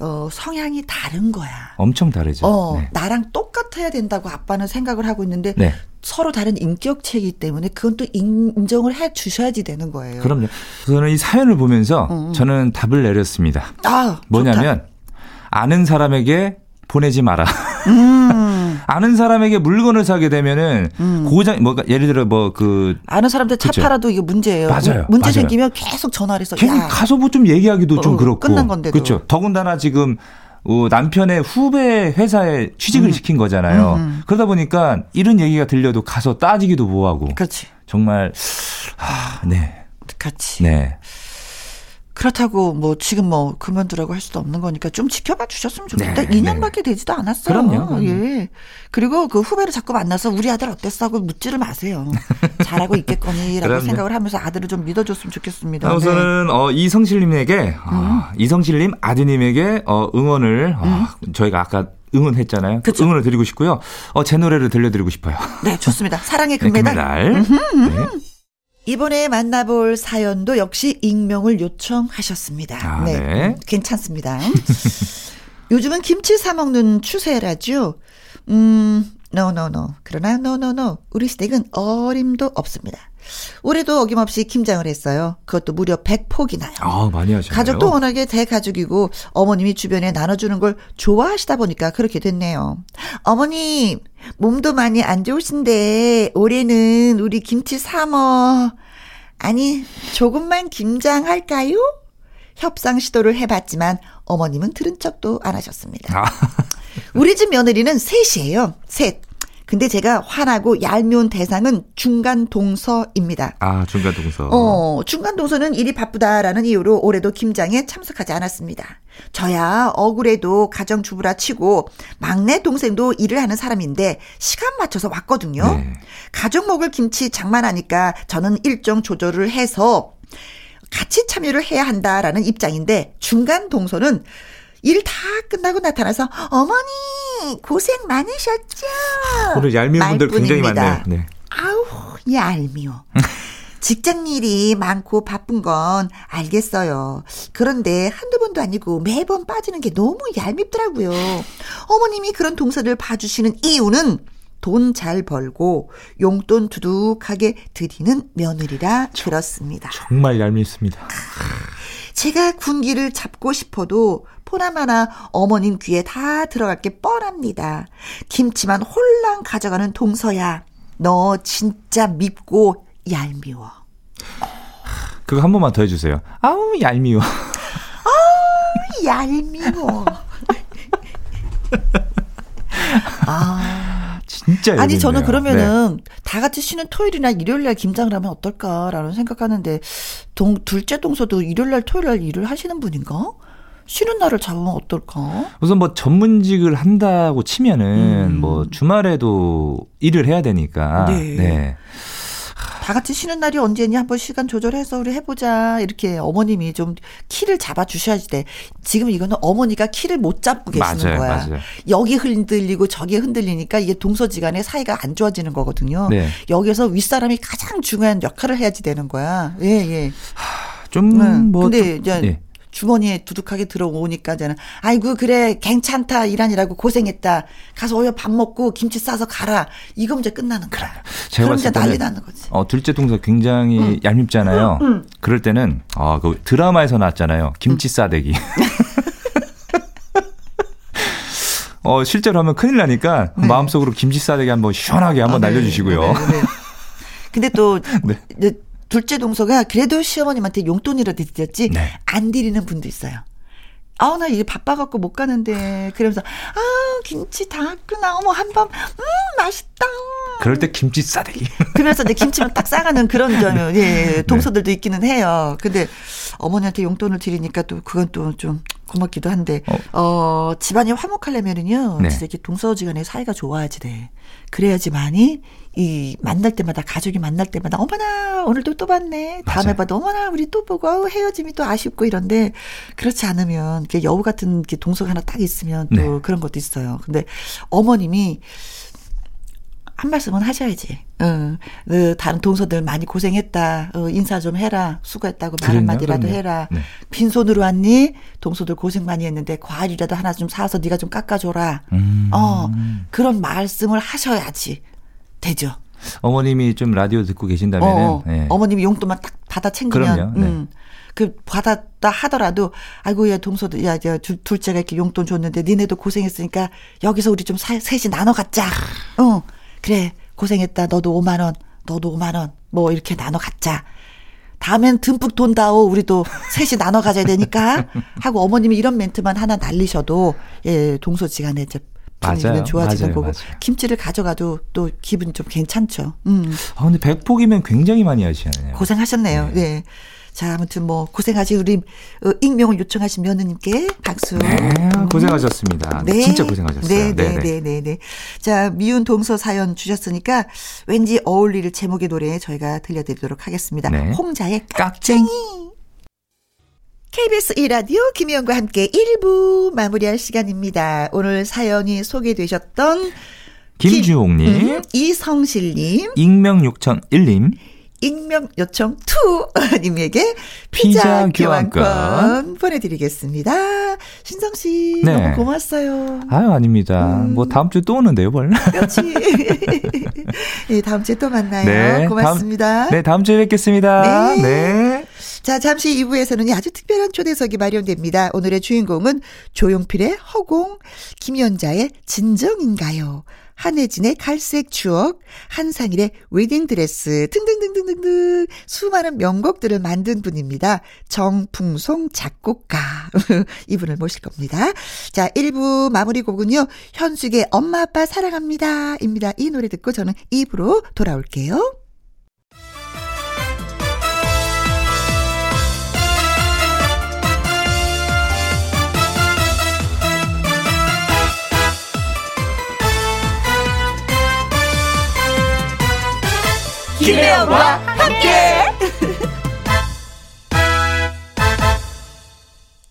어, 성향이 다른 거야. 엄청 다르죠. 어, 네. 나랑 똑같아야 된다고 아빠는 생각을 하고 있는데 네. 서로 다른 인격체이기 때문에 그건 또 인정을 해 주셔야지 되는 거예요. 그럼요. 저는 이 사연을 보면서 어, 저는 답을 내렸습니다. 아, 뭐냐면 아는 사람에게 보내지 마라. 좋다. 음, 아는 사람에게 물건을 사게 되면은 고장 뭐 예를 들어 뭐 그 아는 사람들 차 그쵸. 팔아도 이게 문제예요. 맞아요. 문제 맞아요. 생기면 계속 전화를 해서 야, 가서 뭐 좀 얘기하기도 좀 어, 그렇고 끝난 건데도. 그렇죠. 더군다나 지금 어, 남편의 후배 회사에 취직을 시킨 거잖아요. 음. 그러다 보니까 이런 얘기가 들려도 가서 따지기도 뭐하고 그렇지. 정말 아, 네. 같이. 네. 그렇다고 뭐 지금 뭐 그만두라고 할 수도 없는 거니까 좀 지켜봐 주셨으면 좋겠다. 네, 2년밖에 되지도 않았어요. 그럼요, 그럼요. 예. 그리고 그 후배를 자꾸 만나서 우리 아들 어땠어 하고 묻지를 마세요. 잘하고 있겠거니라고. 생각을 하면서 아들을 좀 믿어줬으면 좋겠습니다. 아, 네. 우선은 어, 이성실님에게 어, 이성실님 아드님에게 어, 응원을 어, 저희가 아까 응원했잖아요. 그 그쵸. 응원을 드리고 싶고요. 어, 제 노래를 들려드리고 싶어요. 네, 좋습니다. 사랑의 네, 금메달. 금메달. 네. 이번에 만나볼 사연도 역시 익명을 요청하셨습니다. 아, 네. 괜찮습니다. 요즘은 김치 사 먹는 추세라죠. 음, no, no, no. 그러나 no, no, no. 우리 시댁은 어림도 없습니다. 올해도 어김없이 김장을 했어요. 그것도 무려 100폭이나요. 아, 많이 하시네요. 가족도 워낙에 대가족이고 어머님이 주변에 나눠주는 걸 좋아하시다 보니까 그렇게 됐네요. 어머님 몸도 많이 안 좋으신데 올해는 우리 김치 사머 아니 조금만 김장할까요? 협상 시도를 해봤지만 어머님은 들은 척도 안 하셨습니다. 아, 우리 집 며느리는 셋이에요. 셋. 근데 제가 화나고 얄미운 대상은 중간 동서입니다. 아, 중간 동서. 어, 중간 동서는 일이 바쁘다라는 이유로 올해도 김장에 참석하지 않았습니다. 저야 억울해도 가정주부라 치고 막내 동생도 일을 하는 사람인데 시간 맞춰서 왔거든요. 네. 가족 먹을 김치 장만하니까 저는 일정 조절을 해서 같이 참여를 해야 한다라는 입장인데 중간 동서는 일 다 끝나고 나타나서 어머니 고생 많으셨죠? 오늘 얄미운 분들 굉장히. 많네요. 네. 아우, 얄미워. 직장 일이 많고 바쁜 건 알겠어요. 그런데 한두 번도 아니고 매번 빠지는 게 너무 얄밉더라고요. 어머님이 그런 동서를 봐주시는 이유는 돈 잘 벌고 용돈 두둑하게 드리는 며느리라 들었습니다. 정말 얄밉습니다. 제가 군기를 잡고 싶어도 포나마나 어머님 귀에 다 들어갈 게 뻔합니다. 김치만 홀랑 가져가는 동서야. 너 진짜 밉고 얄미워. 그거 한 번만 더 해주세요. 아우, 얄미워. 얄미워. 아, 진짜 아니 저는 얄밉네요. 그러면은 네. 다 같이 쉬는 토요일이나 일요일날 김장을 하면 어떨까라는 생각하는데 동 둘째 동서도 일요일날 토요일날 일을 하시는 분인가? 쉬는 날을 잡으면 어떨까? 우선 뭐 전문직을 한다고 치면은 음. 뭐 주말에도 일을 해야 되니까. 네. 네. 다 같이 쉬는 날이 언제니 한번 시간 조절해서 우리 해보자 이렇게 어머님이 좀 키를 잡아 주셔야지 돼. 지금 이거는 어머니가 키를 못 잡고 계시는 맞아요, 거야. 맞아요. 여기 흔들리고 저기 흔들리니까 이게 동서지간의 사이가 안 좋아지는 거거든요. 네. 여기서 윗사람이 가장 중요한 역할을 해야지 되는 거야. 예 예. 좀 네. 뭐. 근데 좀- 이제 예. 주머니에 두둑하게 들어오니까 저는 아이고 그래 괜찮다 일하느라고 고생했다 가서 어여 밥 먹고 김치 싸서 가라 이거 이제 끝나는 거야. 제가 그럼 이제 난리 나는 거지. 어, 둘째 동서 굉장히 음. 얄밉잖아요. 그럴 때는 아, 그 드라마에서 나왔잖아요. 김치 싸대기. 어, 실제로 하면 큰일 나니까 마음속으로 김치 싸대기 한번 시원하게 한번 네. 아, 네. 날려주시고요. 네, 네, 네. 근데 또 네. 둘째 동서가 그래도 시어머님한테 용돈이라도 드렸지 네. 안 드리는 분도 있어요. 아우 나 이제 바빠갖고 못 가는데 그러면서 아 김치 다 왔구나 어머 한번 음 맛있다 그럴 때 김치 싸대기. 그러면서 이제 김치만 딱 싸가는 그런 좀 네. 예, 동서들도 있기는 해요. 근데 어머니한테 용돈을 드리니까 또 그건 또 좀 고맙기도 한데 어, 집안이 화목하려면은요 네. 진짜 이렇게 동서지간의 사이가 좋아야지 돼. 그래야지만이 이 만날 때마다 가족이 만날 때마다 어머나 오늘도 또 봤네 다음에 맞아요. 봐도 어머나 우리 또 보고 아우 헤어짐이 또 아쉽고 이런데 그렇지 않으면 이렇게 여우 같은 이렇게 동서가 하나 딱 있으면 또 네. 그런 것도 있어요. 근데 어머님이 한 말씀은 하셔야지. 응. 그 다른 동서들 많이 고생했다. 어, 인사 좀 해라. 수고했다고 말 한마디라도. 해라. 네. 빈손으로 왔니? 동서들 고생 많이 했는데 과일이라도 하나 좀 사서 네가 좀 깎아줘라. 음. 어 그런 말씀을 하셔야지 되죠. 어머님이 좀 라디오 듣고 계신다면은 어, 예. 어머님이 용돈만 딱 받아 챙기면 그럼요, 네. 음. 그 받았다 하더라도 아이고 야 동서도 야, 야 둘- 둘째가 이렇게 용돈 줬는데 니네도 고생했으니까 여기서 우리 좀 사- 셋이 나눠 갖자. 어 그래 고생했다 너도 5만 원 너도 5만 원 뭐 이렇게 나눠 갖자. 다음엔 듬뿍 돈 다오 우리도 셋이 나눠 가져야 되니까 하고 어머님이 이런 멘트만 하나 날리셔도 예 동서지간에 이제 분위기는 좋아지는 맞아요, 거고 맞아요. 김치를 가져가도 또 기분이 좀 괜찮죠. 음. 아, 근데 백폭이면 굉장히 많이 하시잖아요. 고생하셨네요. 네. 자, 아무튼 뭐 고생하신 우리 어, 익명을 요청하신 며느님께 박수. 네, 고생하셨습니다. 네. 진짜 고생하셨어요. 네, 네, 네, 네, 네. 자, 미운 동서 사연 주셨으니까 왠지 어울릴 제목의 노래 저희가 들려드리도록 하겠습니다. 네. 홍자의 깍쟁이. KBS 1라디오 김희영과 함께 1부 마무리할 시간입니다. 오늘 사연이 소개되셨던 김주옥님, 음, 이성실님, 익명육천1님, 익명 요청 투 님에게 피자, 피자 교환권. 교환권 보내드리겠습니다. 신성 씨 네. 너무 고맙어요. 아유 아닙니다. 음. 뭐 다음 주에 또 오는데요, 뭘? 그렇지. 네, 다음 주에 또 만나요. 네, 고맙습니다. 다음, 네, 다음 주에 뵙겠습니다. 네. 네. 자, 잠시 2부에서는 아주 특별한 초대석이 마련됩니다. 오늘의 주인공은 조용필의 허공, 김연자의 진정인가요? 한혜진의 갈색 추억, 한상일의 웨딩드레스 등등등등등등 수많은 명곡들을 만든 분입니다. 정풍송 작곡가 이분을 모실 겁니다. 자 1부 마무리 곡은요. 현숙의 엄마 아빠 사랑합니다 입니다. 이 노래 듣고 저는 2부로 돌아올게요. 김혜영과 함께.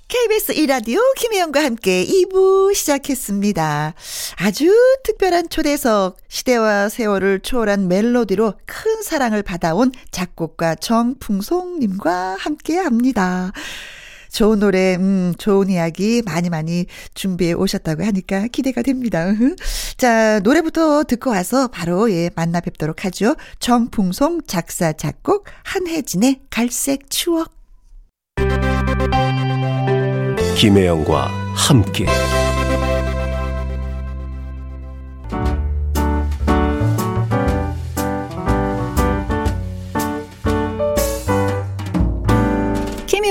KBS 이라디오 김혜영과 함께 2부 시작했습니다. 아주 특별한 초대석, 시대와 세월을 초월한 멜로디로 큰 사랑을 받아온 작곡가 정풍송님과 함께 합니다. 좋은 노래, 음, 좋은 이야기 많이 많이 준비해 오셨다고 하니까 기대가 됩니다. 자, 노래부터 듣고 와서 바로 예, 만나 뵙도록 하죠. 정풍송 작사, 작곡, 한혜진의 갈색 추억. 김혜영과 함께.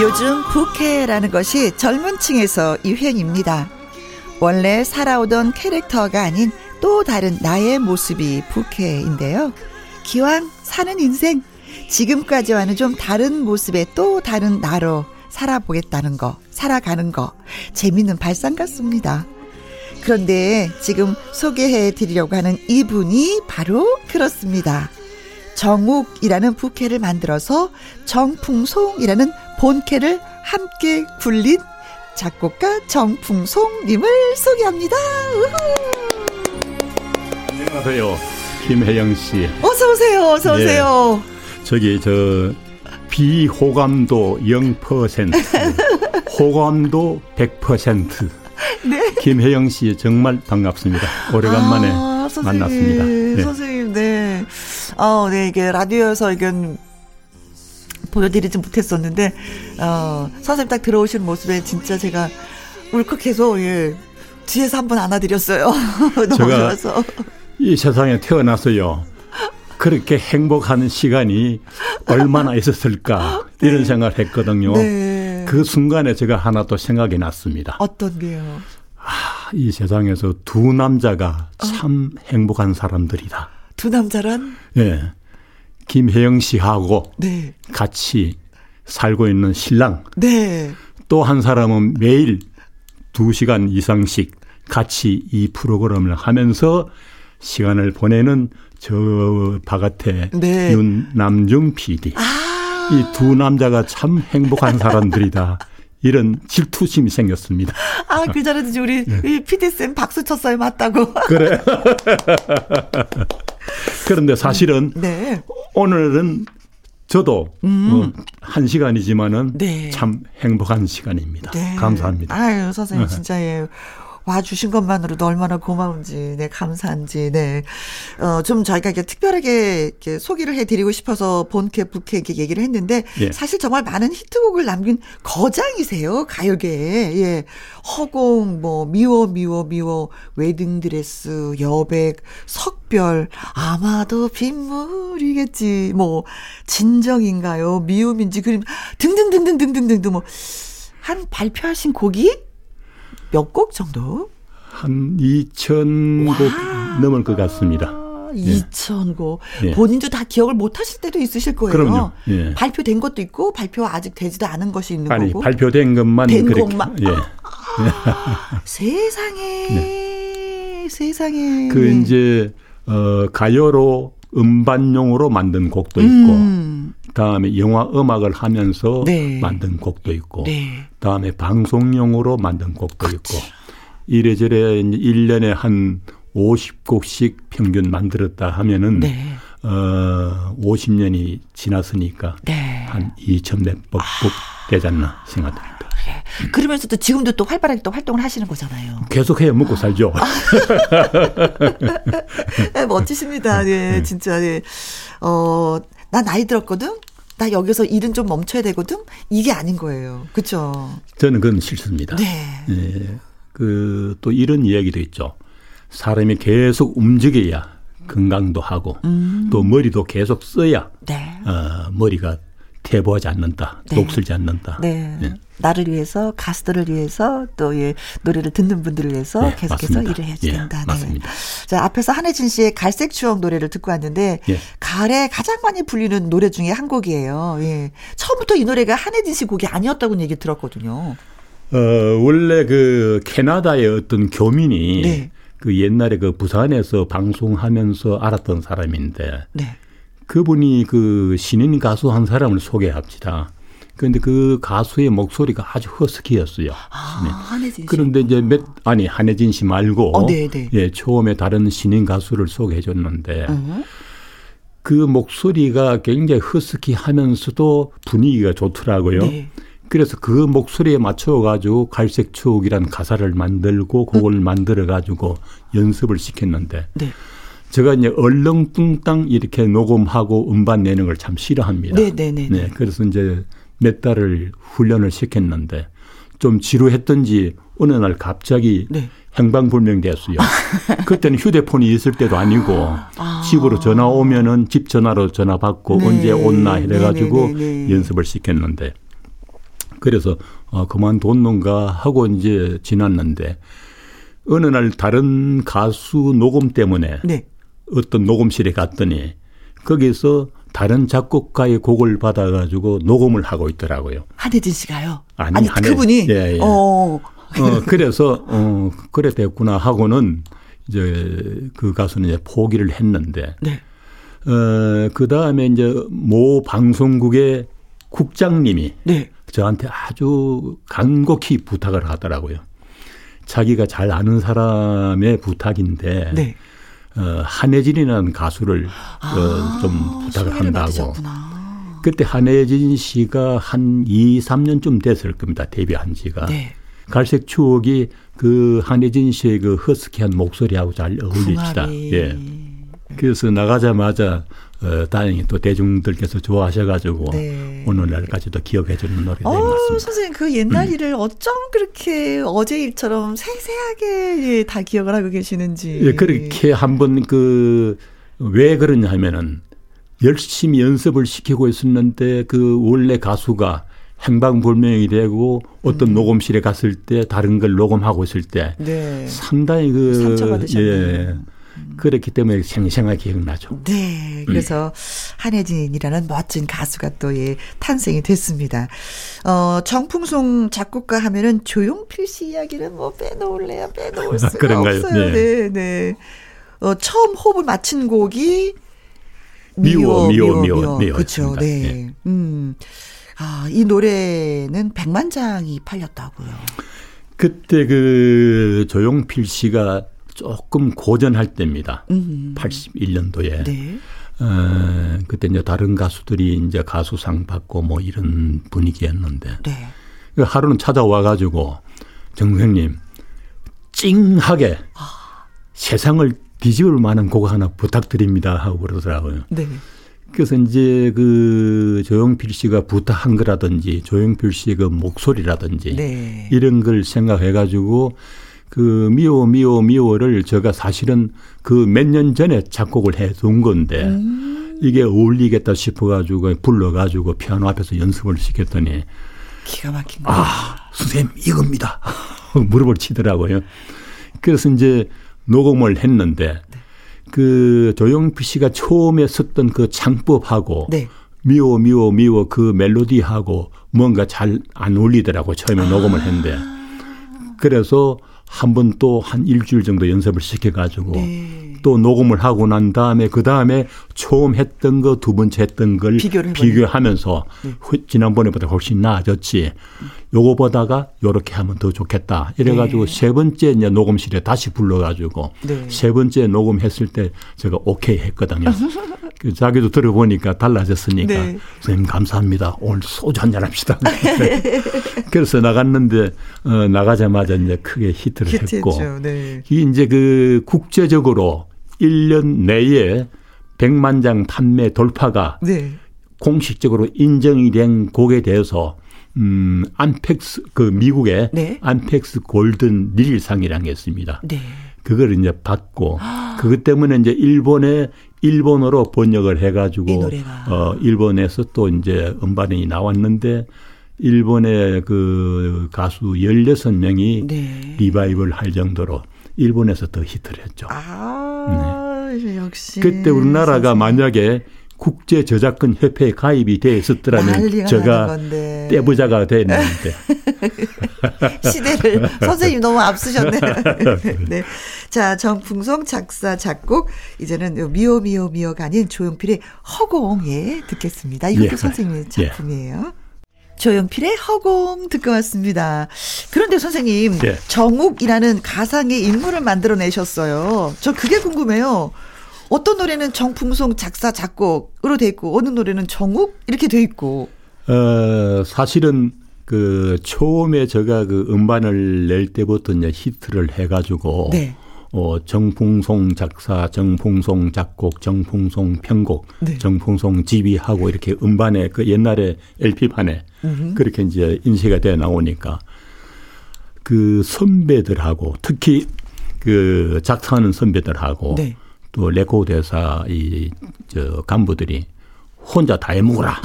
요즘 부캐라는 것이 젊은 층에서 유행입니다. 원래 살아오던 캐릭터가 아닌 또 다른 나의 모습이 부캐인데요. 기왕 사는 인생, 지금까지와는 좀 다른 모습의 또 다른 나로 살아보겠다는 거, 살아가는 거, 재밌는 발상 같습니다. 그런데 지금 소개해 드리려고 하는 이분이 바로 그렇습니다. 정욱이라는 부캐를 만들어서 정풍송이라는 본캐를 함께 굴린 작곡가 정풍송님을 소개합니다. 안녕하세요. 김혜영 씨. 어서 오세요. 어서 네. 오세요. 저기 저 비호감도 0%, 호감도 100%. 네. 김혜영 씨 정말 반갑습니다. 오래간만에. 아, 선생님. 만났습니다. 네. 선생님, 네. 어, 네, 이게 라디오에서 이건 보여드리지 못했었는데, 어, 선생님 딱 들어오신 모습에 진짜 제가 울컥해서, 예. 뒤에서 한번 안아드렸어요. 너무 제가 좋아서. 이 세상에 태어나서요. 그렇게 행복한 시간이 얼마나 있었을까 이런 생각을 했거든요. 네. 그 순간에 제가 하나 또 생각이 났습니다. 어떤 게요? 이 세상에서 두 남자가 참 행복한 사람들이다. 두 남자란? 예. 김혜영 씨하고 네. 같이 살고 있는 신랑 네. 또 한 사람은 매일 두 시간 이상씩 같이 이 프로그램을 하면서 시간을 보내는 저 바깥에 네. 윤남중 PD. 아. 이두 남자가 참 행복한 사람들이다. 이런 질투심이 생겼습니다. 아, 그 전에도 우리 이 PD쌤 박수 쳤어요. 맞다고. 그래. 그런데 사실은 네. 오늘은 저도 어, 한 시간이지만은 네. 참 행복한 시간입니다. 네. 감사합니다. 아유, 선생님, 진짜, 예. 와주신 것만으로도 얼마나 고마운지, 네, 감사한지, 네. 어, 좀 저희가 이렇게 특별하게 이렇게 소개를 해드리고 싶어서 본캐, 부캐 이렇게 얘기를 했는데, 예. 사실 정말 많은 히트곡을 남긴 거장이세요, 가요계에. 예. 허공, 뭐, 미워, 미워, 미워, 웨딩드레스, 여백, 석별, 아마도 빗물이겠지, 뭐, 진정인가요, 미움인지, 그림, 등등등등등등등등, 뭐, 한 발표하신 곡이 몇 곡 정도? 한 2,000곡 넘을 것 같습니다. 아, 2,000곡. 예. 본인도 다 기억을 못 하실 때도 있으실 거예요. 그럼요. 예. 발표된 것도 있고, 발표 아직 되지도 않은 것이 있는 아니 거고. 발표된 것만 된 그렇게 곡만. 예. 세상에, 세상에. 그 이제 어 가요로 음반용으로 만든 곡도 있고 음, 다음에 영화 음악을 하면서 네. 만든 곡도 있고 네. 다음에 방송용으로 만든 곡도 있고 이래저래 이제 1년에 한 50곡씩 평균 만들었다 하면은 네. 어 50년이 지났으니까 네. 한 2천 몇곡 되지 않나 생각합니다. 그러면서도 지금도 또 활발하게 또 활동을 하시는 거잖아요. 계속해야 먹고 살죠. 네, 멋지십니다. 네, 진짜, 네. 어, 나 나이 들었거든? 나 여기서 일은 좀 멈춰야 되거든? 이게 아닌 거예요. 그쵸? 저는 그건 싫습니다. 네. 예, 그 또 이런 이야기도 있죠. 사람이 계속 움직여야 건강도 하고 음. 또 머리도 계속 써야 네. 어, 머리가 퇴보하지 않는다, 네. 녹슬지 않는다. 네. 예. 나를 위해서, 가수들을 위해서, 또, 예, 노래를 듣는 분들을 위해서 네, 계속해서 맞습니다. 일을 해야 예, 된다. 네. 맞습니다. 자, 앞에서 한혜진 씨의 갈색 추억 노래를 듣고 왔는데, 예. 가을에 가장 많이 불리는 노래 중에 한 곡이에요. 예. 처음부터 이 노래가 한혜진 씨 곡이 아니었다고 얘기 들었거든요. 어, 원래 그 캐나다의 어떤 교민이 네. 그 옛날에 그 부산에서 방송하면서 알았던 사람인데 네. 그분이 그 신인 가수 한 사람을 소개합니다. 그런데 그 가수의 목소리가 아주 허스키였어요. 아, 네. 한혜진 씨. 그런데 이제 몇 아니 한혜진 씨 말고 어, 네, 네. 예 처음에 다른 신인 가수를 소개해 줬는데 음. 그 목소리가 굉장히 허스키하면서도 분위기가 좋더라고요. 네. 그래서 그 목소리에 맞춰 가지고 갈색 추억이란 가사를 만들고 곡을 만들어 가지고 연습을 시켰는데 네. 제가 이제 얼렁뚱땅 이렇게 녹음하고 음반 내는 걸 참 싫어합니다. 네, 네, 네, 네. 그래서 이제 몇 달을 훈련을 시켰는데 좀 지루했던지 어느 날 갑자기 네. 행방불명됐어요. 그때는 휴대폰이 있을 때도 아니고 집으로 전화 오면은 집 전화로 전화 받고 네. 언제 온나 이래가지고 네, 네, 네, 네. 연습을 시켰는데 그래서 어, 그만뒀는가 하고 이제 지났는데 어느 날 다른 가수 녹음 때문에 네. 어떤 녹음실에 갔더니 거기서 다른 작곡가의 곡을 받아가지고 녹음을 하고 있더라고요. 한혜진 씨가요? 아니, 한혜- 그분이? 예, 예. 어. 어, 그래서, 어, 그래 됐구나 하고는 이제 그 가수는 이제 포기를 했는데, 네. 어, 그 다음에 이제 모 방송국의 국장님이 네. 저한테 아주 간곡히 부탁을 하더라고요. 자기가 잘 아는 사람의 부탁인데, 네. 어, 한혜진이라는 가수를 어, 좀 부탁을 아, 한다고. 받으셨구나. 그때 한혜진 씨가 한 2, 3년쯤 됐을 겁니다. 데뷔한 지가. 네. 갈색 추억이 그 한혜진 씨의 그 허스키한 목소리하고 잘 어울립시다. 궁합이. 예. 그래서 나가자마자 어, 다행히 또 대중들께서 좋아하셔가지고 네. 오늘날까지도 기억해주는 노래가 어, 맞습니다. 선생님 그 옛날 일을 어쩜 그렇게 어제 일처럼 생생하게 예, 다 기억을 하고 계시는지. 예, 그렇게 한번 그 왜 그러냐 하면은 열심히 연습을 시키고 있었는데 그 원래 가수가 행방불명이 되고 어떤 음. 녹음실에 갔을 때 다른 걸 녹음하고 있을 때 네. 상당히 그 상처받으셨네요. 예. 그렇기 때문에 생생하게 기억나죠. 네. 그래서 한혜진이라는 멋진 가수가 또 예, 탄생이 됐습니다. 어, 정풍송 작곡가 하면은 조용필 씨 이야기는 뭐 빼놓을래야 빼놓을 수가 그런가요? 없어요. 네. 네, 네. 어, 처음 호흡을 맞춘 곡이 미워, 미워, 미워, 미워 그렇죠. 였습니다. 네. 음. 아, 이 노래는 100만 장이 팔렸다고요. 그때 그 조용필 씨가 조금 고전할 때입니다. 음. 81년도에. 네. 어, 그때 이제 다른 가수들이 이제 가수상 받고 뭐 이런 분위기였는데 네. 그 하루는 찾아와 가지고 정생님 찡하게 세상을 뒤집을 만한 곡 하나 부탁드립니다 하고 그러더라고요. 네. 그래서 이제 그 조용필 씨가 부탁한 거라든지 조용필 씨의 그 목소리라든지 네. 이런 걸 생각해 가지고 그 미워 미워 미워를 제가 사실은 그 몇 년 전에 작곡을 해둔 건데 음. 이게 어울리겠다 싶어 가지고 불러 가지고 피아노 앞에서 연습을 시켰더니 기가 막힌 거. 아, 선생님 이겁니다. 무릎을 치더라고요. 그래서 이제 녹음을 했는데 그 조용필 씨가 처음에 썼던 그 창법하고 네. 미워 미워 미워 그 멜로디하고 뭔가 잘 안 어울리더라고 처음에 녹음을 했는데 그래서 한 번 또 한 일주일 정도 연습을 시켜가지고 네. 또 녹음을 하고 난 다음에 그 다음에 처음 했던 거 두 번째 했던 걸. 비교하면서 후- 지난번에보다 훨씬 나아졌지. 요거 보다가 요렇게 하면 더 좋겠다. 이래가지고 네. 세 번째 이제 녹음실에 다시 불러가지고 네. 세 번째 녹음했을 때 제가 오케이 했거든요. 그 자기도 들어보니까 달라졌으니까 네. 선생님 감사합니다. 오늘 소주 한잔 합시다. 그래서 나갔는데 어, 나가자마자 이제 크게 히트를 했고. 네. 이게 이제 그 국제적으로 1년 내에 100만 장 판매 돌파가 네. 공식적으로 인정이 된 곡에 대해서 음 안펙스 그 미국의 네. 안펙스 골든 릴상이라는 게 있습니다. 네. 그걸 이제 받고 그것 때문에 이제 일본에 일본어로 번역을 이 해가지고. 어 일본에서 또 이제 음반이 나왔는데 일본의 그 가수 16명이 네. 리바이벌 할 정도로 일본에서 더 히트를 했죠. 아, 역시. 네. 그때 우리나라가. 만약에 국제 저작권 협회에 가입이 돼 있었더라면 제가. 떼부자가 됐는데 시대를 선생님 너무 앞서셨네요. 네. 자, 정풍송 작사 작곡 이제는 요 미오 미오 미오가 아닌 조용필의 허공에 듣겠습니다. 이것도 예. 선생님의 예. 작품이에요. 조용필의 허공 듣고 왔습니다. 그런데 선생님, 예. 정욱이라는 가상의 인물을 만들어내셨어요. 저 그게 궁금해요. 어떤 노래는 정풍송 작사 작곡으로 돼 있고 어느 노래는 정욱 이렇게 돼 있고 어 사실은 그 처음에 제가 그 음반을 낼 때부터 이제 히트를 해가지고 네. 어 정풍송 작사, 정풍송 작곡, 정풍송 편곡, 네. 정풍송 지휘하고 이렇게 음반에 그 옛날에 LP판에 그렇게 이제 인쇄가 돼 나오니까 그 선배들하고 특히 그 작사하는 선배들하고 네. 또 레코드 회사 이 저 간부들이 혼자 다 해먹어라.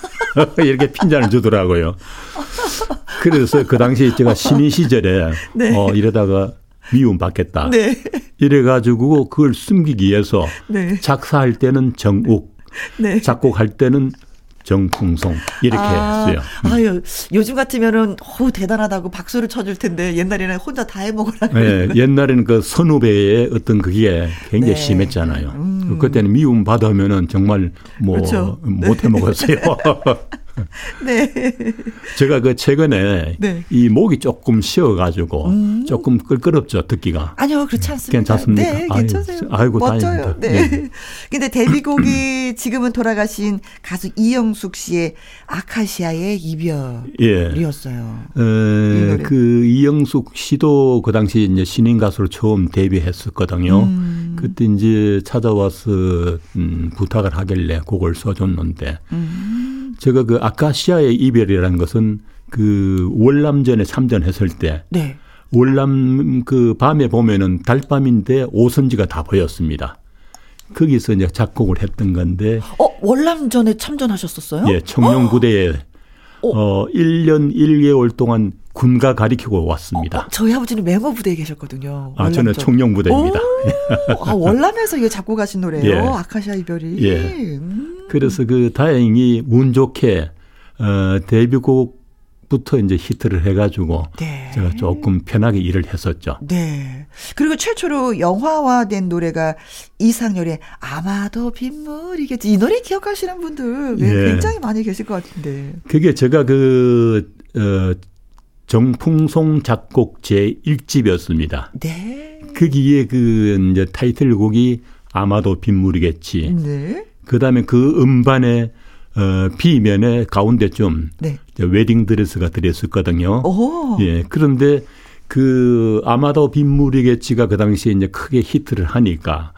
이렇게 핀잔을 주더라고요. 그래서 그 당시 제가 신인 시절에 네. 어 이러다가 미움 받겠다. 네. 이래가지고 그걸 숨기기 위해서 네. 작사할 때는 정욱, 네. 작곡할 때는 정풍송 이렇게 했어요. 아유, 요즘 같으면은 어 대단하다고 박수를 쳐줄 텐데 옛날에는 혼자 다 해먹으라. 네, 옛날에는 그 선후배의 어떤 그게 굉장히 네. 심했잖아요. 그때는 미움 받으면은 정말 뭐 그렇죠. 못 해 먹었어요. 네. 제가 그 최근에 네. 이 목이 조금 쉬어가지고 음. 조금 끌끄럽죠 듣기가. 아니요, 그렇지 않습니다. 괜찮습니까? 네, 괜찮아요. 아이고, 멋져요. 다행입니다. 네. 네. 근데 데뷔곡이 지금은 돌아가신 가수 이영숙 씨의 아카시아의 이별이었어요. 예. 어, 그 이영숙 씨도 그 당시 이제 신인 가수로 처음 데뷔했었거든요. 음. 그때 이제 찾아와서 음, 부탁을 하길래 곡을 써줬는데 음. 제가 그 아카시아의 이별이라는 것은 그 월남전에 참전했을 때 네. 월남 그 밤에 보면은 달밤인데 오선지가 다 보였습니다. 거기서 이제 작곡을 했던 건데 어, 월남전에 참전하셨었어요? 예, 청룡 부대에 어 1년 1개월 동안 군가 가리키고 왔습니다. 어, 저희 아버지는 맹호 부대에 계셨거든요. 아, 저는 월남전. 청룡 부대입니다. 오, 아, 월남에서 이거 가신 노래예요. 예. 아카시아 이별이. 예. 음. 그래서 그 다행히 운 좋게 어 데뷔곡부터 이제 히트를 해 가지고 네. 제가 조금 편하게 일을 했었죠. 네. 그리고 최초로 영화화된 노래가 이상열의 아마도 빗물이겠지. 이 노래 기억하시는 분들 네, 예. 굉장히 많이 계실 것 같은데. 그게 제가 그 어, 정풍송 작곡 제 1집이었습니다. 네. 거기에 그 이제 타이틀곡이 아마도 빗물이겠지. 네. 그 다음에 그 음반에 어 B면에 가운데쯤 네. 웨딩 드레스가 들었었거든요. 오. 예. 그런데 그 아마도 빗물이겠지가 그 당시에 이제 크게 히트를 하니까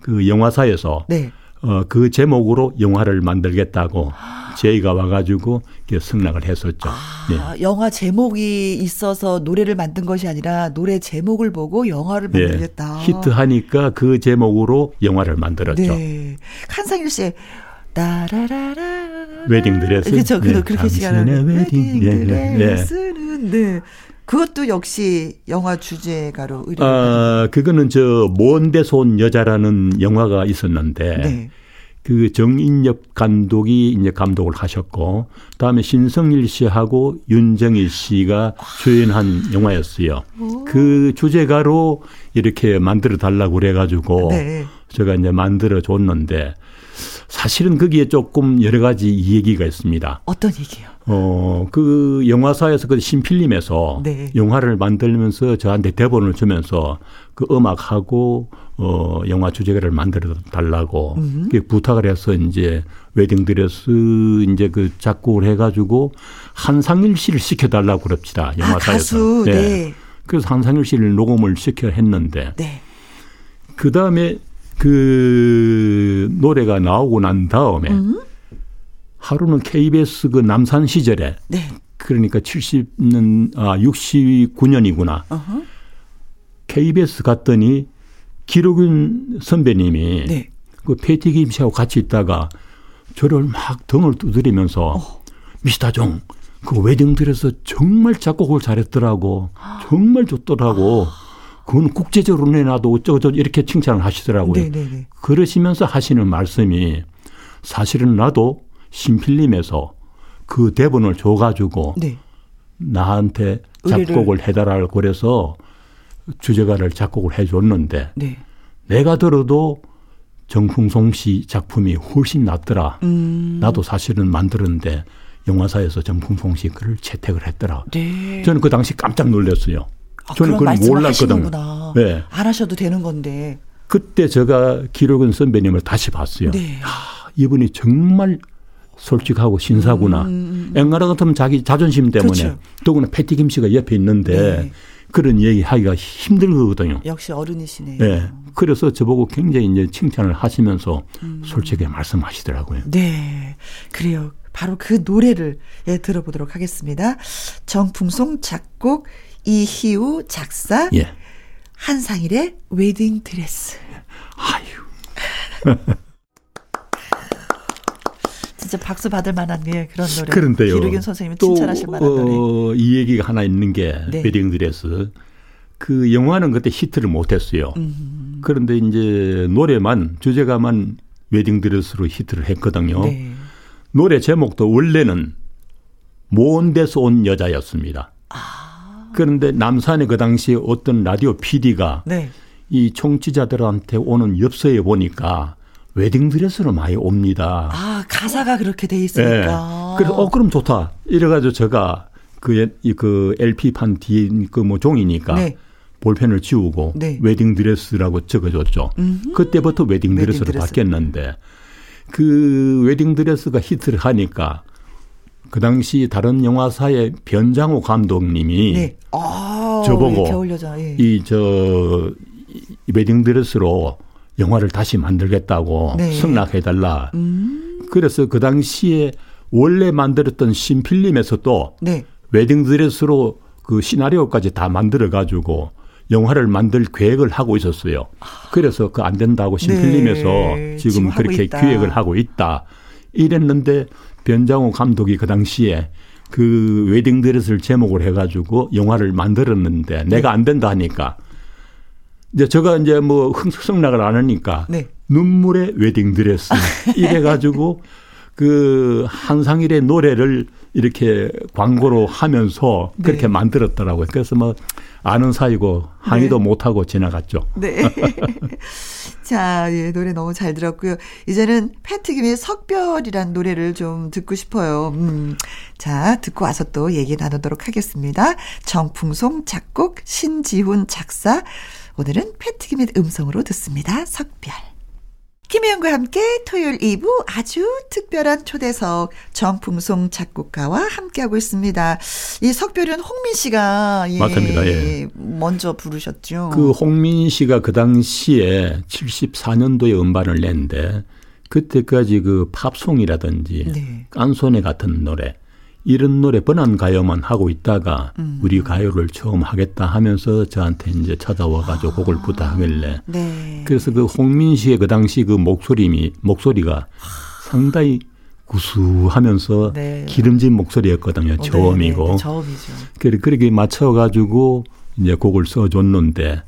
그 영화사에서 네. 어, 그 제목으로 영화를 만들겠다고 제의가 와가지고 승낙을 했었죠. 예. 아, 영화 제목이 있어서 노래를 만든 것이 아니라 노래 제목을 보고 영화를 예. 만들겠다. 히트하니까 그 제목으로 영화를 만들었죠. 네. 한상일 씨의 따라라라 웨딩 드레스. 그렇죠. 네. 그 그렇게 시간을 웨딩. 예. 드레스는 네. 그것도 역시 영화 주제가로 의뢰. 아, 그거는 저온 여자라는 영화가 있었는데 네. 그 정인엽 감독이 이제 감독을 하셨고 다음에 신성일 씨하고 윤정일 씨가 주연한 영화였어요. 그 주제가로 이렇게 만들어 달라고 그래 가지고 네. 제가 이제 만들어 줬는데 사실은 거기에 조금 여러 가지 얘기가 있습니다. 어떤 얘기요? 어, 그 영화사에서 그 신필름에서 네. 영화를 만들면서 저한테 대본을 주면서 그 음악하고 어, 영화 주제가를 만들어 달라고 음. 그 부탁을 해서 이제 웨딩드레스 이제 그 작곡을 해가지고 한상일 씨를 시켜달라고 그럽시다. 아, 영화사에서. 가수. 예. 네. 그래서 한상일 씨를 녹음을 시켜 했는데 네. 그 다음에 그 노래가 나오고 난 다음에 음? 하루는 KBS 그 남산 시절에 네. 그러니까 70년 아 69년이구나. 어허. KBS 갔더니 기록윤 선배님이 네. 그 패티김 씨하고 같이 있다가 저를 막 등을 두드리면서 어. 미스터 종, 그 웨딩드레스 정말 작곡을 잘했더라고. 정말 좋더라고. 그건 국제적으로 내놔도 어쩌고저쩌고 이렇게 칭찬을 하시더라고요. 네, 네, 네. 그러시면서 하시는 말씀이 사실은 나도 신필림에서 그 대본을 줘가지고 네. 나한테 작곡을 해달라고 그래서 주제가를 작곡을 해줬는데 네. 내가 들어도 정풍송 씨 작품이 훨씬 낫더라. 음. 나도 사실은 만들었는데 영화사에서 정풍송 씨 글을 채택을 했더라. 네. 저는 그 당시 깜짝 놀랐어요. 아, 저는 그걸 몰랐거든요. 네. 안 하셔도 되는 건데. 그때 제가 기록은 선배님을 다시 봤어요. 네. 아, 이분이 정말 솔직하고 신사구나. 음, 앵가라 같으면 자기 자존심 때문에 그렇죠. 더구나 패티 김 씨가 옆에 있는데 네. 그런 얘기 하기가 힘들거든요. 역시 어른이시네요. 네. 그래서 저보고 굉장히 이제 칭찬을 하시면서 음. 솔직하게 말씀하시더라고요. 네. 그래요. 바로 그 노래를 예, 들어보도록 하겠습니다. 정풍송 작곡, 이희우 작사, 예. 한상일의 웨딩 드레스. 아유. 진짜 박수 받을 만한 예, 그런 노래. 그런데요. 기르균 선생님이 또, 칭찬하실 만한 노래. 어, 이 얘기가 하나 있는 게 네. 웨딩 드레스. 그 영화는 그때 히트를 못했어요. 음. 그런데 이제 노래만 주제가만 웨딩 드레스로 히트를 했거든요. 네. 노래 제목도 원래는 먼 데서 온 여자였습니다. 아. 그런데 남산의 그 당시 어떤 라디오 PD가 네. 이 청취자들한테 오는 엽서에 보니까 웨딩드레스로 많이 옵니다. 아, 가사가 그렇게 돼 있으니까. 그래서 어 그럼 좋다. 이래가지고 제가 그, 예- 이- 그 LP판 뒤에 그 뭐 종이니까 네. 볼펜을 지우고 네. 웨딩 드레스라고 적어줬죠. 그때부터 웨딩 웨딩 드레스로 드레스. 바뀌었는데 그 웨딩 드레스가 히트를 하니까 그 당시 다른 영화사의 변장호 감독님이 네. 아, 저보고 예. 예. 이저 웨딩 드레스로 영화를 다시 만들겠다고 네. 승낙해달라. 음. 그래서 그 당시에 원래 만들었던 신필름에서도 네. 웨딩 드레스로 그 시나리오까지 다 만들어 가지고 영화를 만들 계획을 하고 있었어요. 그래서 그 안 된다고 신필림에서 네, 지금 지금 그렇게 있다. 기획을 하고 있다. 이랬는데 변장호 감독이 그 당시에 그 웨딩 드레스를 제목을 해가지고 영화를 만들었는데 내가 안 된다 하니까 이제 제가 이제 뭐 흥승낙을 안 하니까 네. 눈물의 웨딩 드레스 이래 가지고 그 한상일의 노래를 이렇게 광고로 하면서 그렇게 네. 만들었더라고요. 그래서 뭐 아는 사이고 항의도 네. 못하고 지나갔죠. 네. 자, 예, 노래 너무 잘 들었고요. 이제는 팬트김의 석별이란 노래를 좀 듣고 싶어요. 음. 자, 듣고 와서 또 얘기 나누도록 하겠습니다. 정풍송 작곡, 신지훈 작사. 오늘은 팬트김의 음성으로 듣습니다. 석별. 김혜영과 함께 토요일 2부 아주 특별한 초대석 정풍송 작곡가와 함께하고 있습니다. 이 석별은 홍민 씨가 예, 맞습니다. 예. 먼저 부르셨죠. 그 홍민 씨가 그 당시에 74년도에 음반을 냈는데 그때까지 그 팝송이라든지 네. 깐소네 같은 노래 이런 노래 번안 가요만 하고 있다가 음. 우리 가요를 처음 하겠다 하면서 저한테 이제 찾아와 가지고 곡을 부탁하길래 네. 그래서 그 홍민 씨의 그 당시 그 목소리 목소리가 상당히 구수하면서 네. 기름진 목소리였거든요. 어, 네, 저음이고. 네, 네, 저음이죠. 그래, 그렇게 맞춰가지고 이제 곡을 써줬는데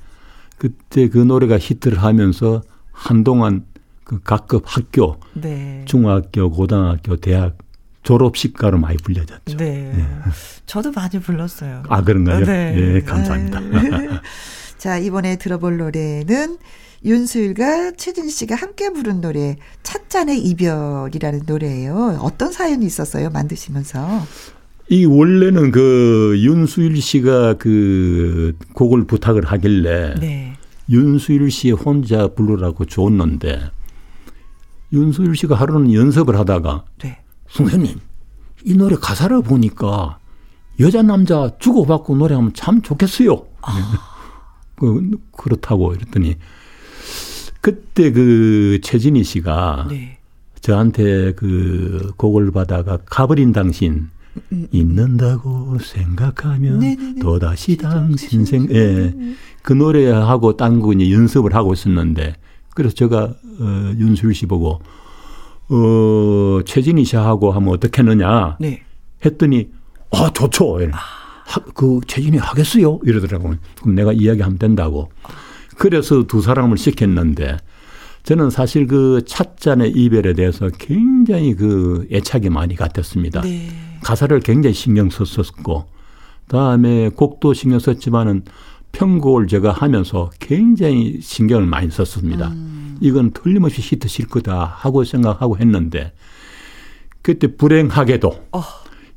그때 그 노래가 히트를 하면서 한동안 그 각급 학교, 네. 중학교, 고등학교, 대학 졸업식가로 많이 불려졌죠. 네. 저도 많이 불렀어요. 아, 그런가요? 네. 예, 감사합니다. 네. 자, 이번에 들어볼 노래는 윤수일과 최진 씨가 함께 부른 노래 찻잔의 이별이라는 노래예요. 어떤 사연이 있었어요? 만드시면서. 이 원래는 그 윤수일 씨가 그 곡을 부탁을 하길래 네. 윤수일 씨 혼자 부르라고 줬는데 윤수일 씨가 하루는 연습을 하다가 네. 선생님 이 노래 가사를 보니까 여자 남자 주고받고 노래하면 참 좋겠어요. 그, 그렇다고 이랬더니 그때 그 최진희 씨가 네. 저한테 그 곡을 받아가 가버린 당신 있는다고 생각하면 음, 네네네. 또다시 당신 생, 예. 그 노래하고 딴거 이제 연습을 하고 있었는데 그래서 제가 어, 윤수일 씨 보고 어, 최진희 씨하고 하면 어떻겠느냐 네. 했더니 아 좋죠. 하, 그 최진희 하겠어요 이러더라고요. 그럼 내가 이야기하면 된다고. 그래서 두 사람을 시켰는데 저는 사실 그 찻잔의 이별에 대해서 굉장히 그 애착이 많이 갔었습니다. 네. 가사를 굉장히 신경 썼었고 다음에 곡도 신경 썼지만은 편곡을 제가 하면서 굉장히 신경을 많이 썼습니다. 이건 틀림없이 히트 칠 거다 하고 생각하고 했는데 그때 불행하게도 어.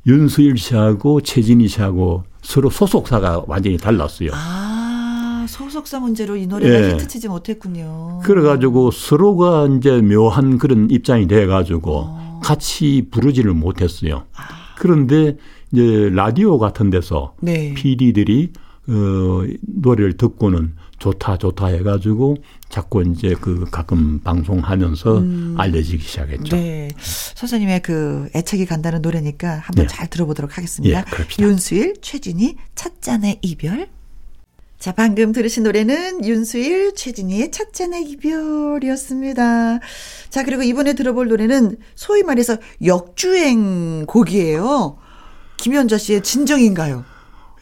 윤수일 씨하고 최진희 씨하고 서로 소속사가 완전히 달랐어요. 아, 소속사 문제로 이 노래가 예. 히트치지 못했군요. 그래가지고 서로가 이제 묘한 그런 입장이 돼가지고 어. 같이 부르지를 못했어요. 그런데 이제 라디오 같은 데서 네. PD들이 어, 노래를 듣고는 좋다 좋다 해가지고 자꾸 이제 그 가끔 방송하면서 알려지기 시작했죠. 음. 네. 선생님의 그 애착이 간다는 노래니까 한번 네. 잘 들어보도록 하겠습니다. 예, 그럽시다. 윤수일, 최진희, 찻잔의 이별. 자, 방금 들으신 노래는 윤수일, 최진희의 찻잔의 이별이었습니다. 자, 그리고 이번에 들어볼 노래는 소위 말해서 역주행 곡이에요. 김현자 씨의 진정인가요?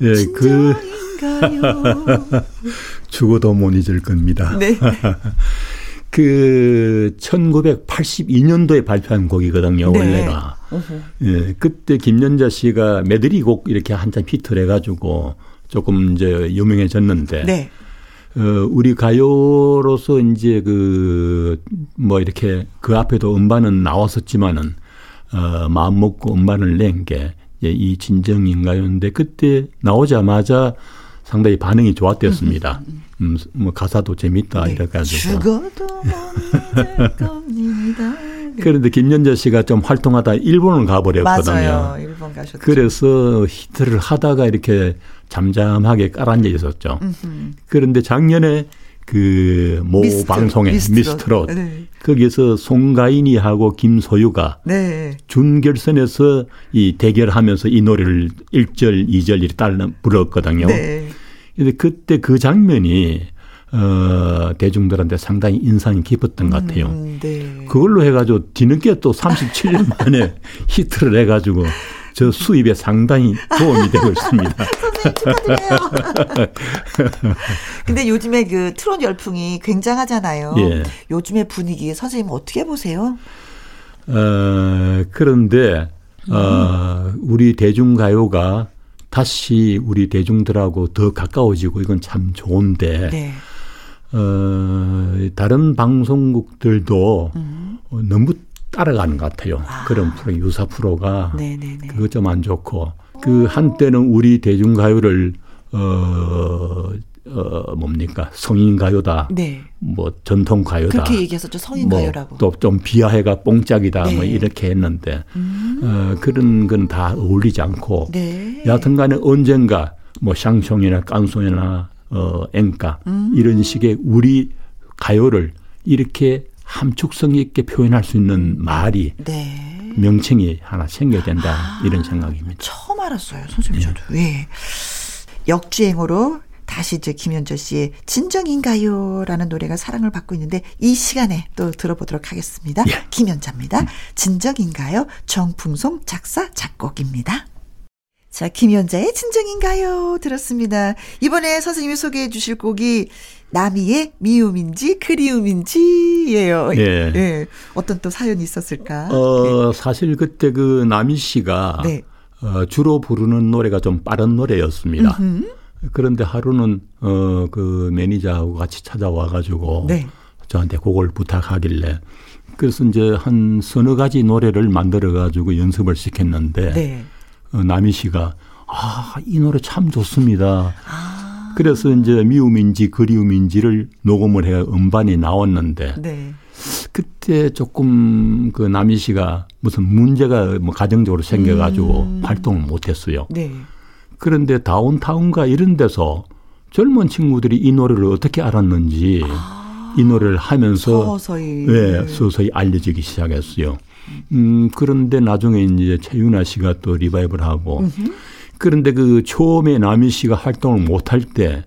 예, 그 진정인가요? 죽어도 못 잊을 겁니다. 네. 그 1982년도에 발표한 곡이거든요, 네. 원래가. 어허. 예, 그때 김연자 씨가 메들리 곡 이렇게 한참 히트를 해가지고 조금 이제 유명해졌는데, 네. 어, 우리 가요로서 이제 그, 뭐 이렇게 그 앞에도 음반은 나왔었지만은, 어, 마음 먹고 음반을 낸게이 진정인가요인데 그때 나오자마자 상당히 반응이 좋았댔습니다. 음, 뭐 가사도 재밌다 네. 이래가지고. 죽어도 겁니다. 그런데 김연자 씨가 좀 활동하다 일본을 가버렸거든요. 맞아요. 일본 가셨죠. 그래서 히트를 하다가 이렇게 잠잠하게 깔아앉아 있었죠. 그런데 작년에 그모 미스트, 방송에 미스트롯. 미스트롯 네. 거기에서 송가인이 하고 김소유가 네. 준결선에서 이 대결하면서 이 노래를 1절, 2절 이렇게 따라 불렀거든요. 네. 근데 그때 그 장면이 어 대중들한테 상당히 인상이 깊었던 것 같아요. 음, 네. 그걸로 해가지고 뒤늦게 또 37년 만에 히트를 해가지고 저 수입에 상당히 도움이 되고 있습니다. 근데 요즘에 그 트롯 열풍이 굉장하잖아요. 예. 요즘의 분위기 선생님 어떻게 보세요? 어, 그런데 어, 우리 대중가요가 다시 우리 대중들하고 더 가까워지고 이건 참 좋은데 네. 어, 다른 방송국들도 어, 너무 따라가는 것 같아요. 그런 프로 유사 프로가 네네네. 그거 좀안 좋고 그 한때는 우리 대중가요를 어, 어 뭡니까 성인 가요다, 네. 뭐 전통 가요다, 그렇게 얘기했었죠. 성인 가요라고. 또 좀 비하해가 뽕짝이다, 뭐 네. 음. 이렇게 했는데 어, 그런 건 다 어울리지 않고 네. 여하튼간에 언젠가 뭐 샹송이나 깐송이나 어 앵가 음. 이런 식의 우리 가요를 이렇게 함축성 있게 표현할 수 있는 말이 네. 명칭이 하나 생겨야 된다 아. 이런 생각입니다. 처음 알았어요. 선생님 저도. 예. 역주행으로 다시 이제 김현철 씨의 진정인가요라는 노래가 사랑을 받고 있는데 이 시간에 또 들어보도록 하겠습니다. 예. 김현자입니다. 진정인가요? 정풍송 작사 작곡입니다. 자, 김현자의 진정인가요? 들었습니다. 이번에 선생님이 소개해 주실 곡이 나미의 미움인지 그리움인지예요. 예. 예. 어떤 또 사연이 있었을까? 어 사실 그때 그 남희 씨가 네. 어, 주로 부르는 노래가 좀 빠른 노래였습니다. 그런데 하루는 어 그 매니저하고 같이 찾아와 가지고 네. 저한테 그걸 부탁하길래 그래서 이제 한 서너 가지 노래를 만들어 가지고 연습을 시켰는데 네. 어, 남희 씨가 아, 이 노래 참 좋습니다. 아. 그래서 이제 미움인지 그리움인지를 녹음을 해 음반이 나왔는데 네. 그때 조금 그 남희 씨가 무슨 문제가 뭐 가정적으로 생겨가지고 활동을 못했어요. 네. 그런데 다운타운가 이런 데서 젊은 친구들이 이 노래를 어떻게 알았는지 이 노래를 하면서 서서히. 네, 서서히 알려지기 시작했어요. 음, 그런데 나중에 이제 최윤아 씨가 또 리바이벌 하고 그런데 그 처음에 남희 씨가 활동을 못할 때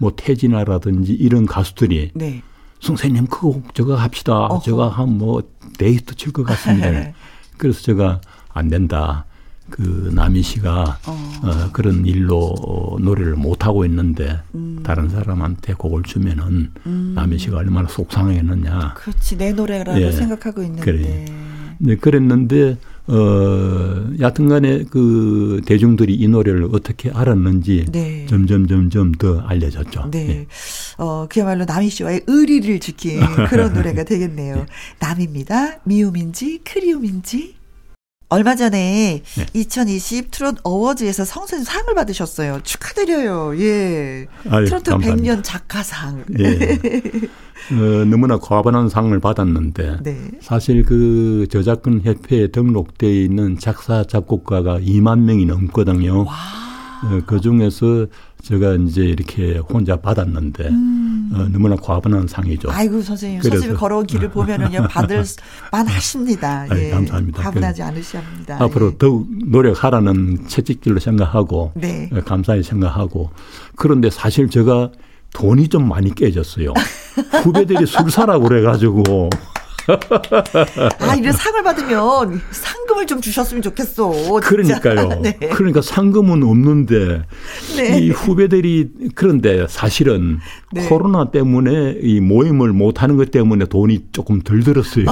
뭐 태진아라든지 이런 가수들이 네. 선생님 그거 저거 합시다. 어허. 제가 한 뭐 데이트 칠 것 같습니다. 그래서 제가 안 된다. 그 남희 씨가 어. 그런 일로 어, 노래를 못 하고 있는데 음. 다른 사람한테 곡을 주면은 남희 씨가 얼마나 속상했느냐. 그렇지 내 노래라고 예. 생각하고 있는데. 그래. 네, 그랬는데 어 여하튼간에 그 대중들이 이 노래를 어떻게 알았는지 네. 점점 점점 더 알려졌죠. 네. 예. 어, 그야말로 남희 씨와의 의리를 지킨 그런 노래가 되겠네요. 남입니다. 미움인지 그리움인지. 얼마 전에 네. 2020 트롯 어워즈에서 성선 상을 받으셨어요. 축하드려요. 예. 아유, 트로트 감사합니다. 100년 작가상. 예. 어, 너무나 과반한 상을 받았는데 네. 사실 그 저작권 협회에 등록되어 있는 작사 작곡가가 2만 명이 넘거든요. 어, 그 중에서 제가 이제 이렇게 혼자 받았는데 어, 너무나 과반한 상이죠. 음. 아이고 선생님, 선생님 걸어온 길을 보면은요 받을 만하십니다. 아이, 예. 감사합니다. 가분하지 않으셔야 합니다. 앞으로 예. 더욱 노력하라는 채찍질로 생각하고 네. 어, 감사히 생각하고 그런데 사실 제가 돈이 좀 많이 깨졌어요. 후배들이 술 사라고 그래가지고 아, 이런 상을 받으면 상금을 좀 주셨으면 좋겠어. 진짜. 그러니까요. 네. 그러니까 상금은 없는데 네. 이 후배들이 그런데 사실은 네. 코로나 때문에 이 모임을 못 하는 것 때문에 돈이 조금 덜 들었어요.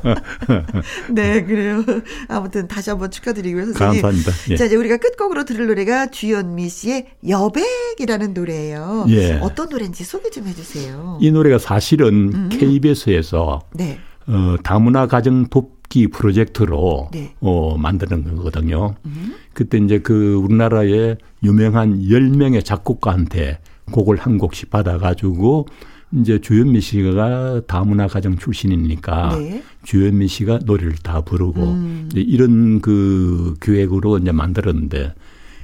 네, 그래요. 아무튼 다시 한번 축하드리고요, 선생님. 감사합니다. 예. 자, 이제 우리가 끝곡으로 들을 노래가 주현미 씨의 여백이라는 노래예요. 예. 어떤 노래인지 소개 좀 해주세요. 이 노래가 사실은 KBS에서 네. 어, 다문화 가정 돕 악기 프로젝트로 네. 어, 만드는 거거든요. 그때 이제 그 우리나라의 유명한 10명의 작곡가한테 곡을 한 곡씩 받아가지고 이제 주현미 씨가 다문화 가정 출신이니까 네. 주현미 씨가 노래를 다 부르고 음. 이제 이런 그 기획으로 이제 만들었는데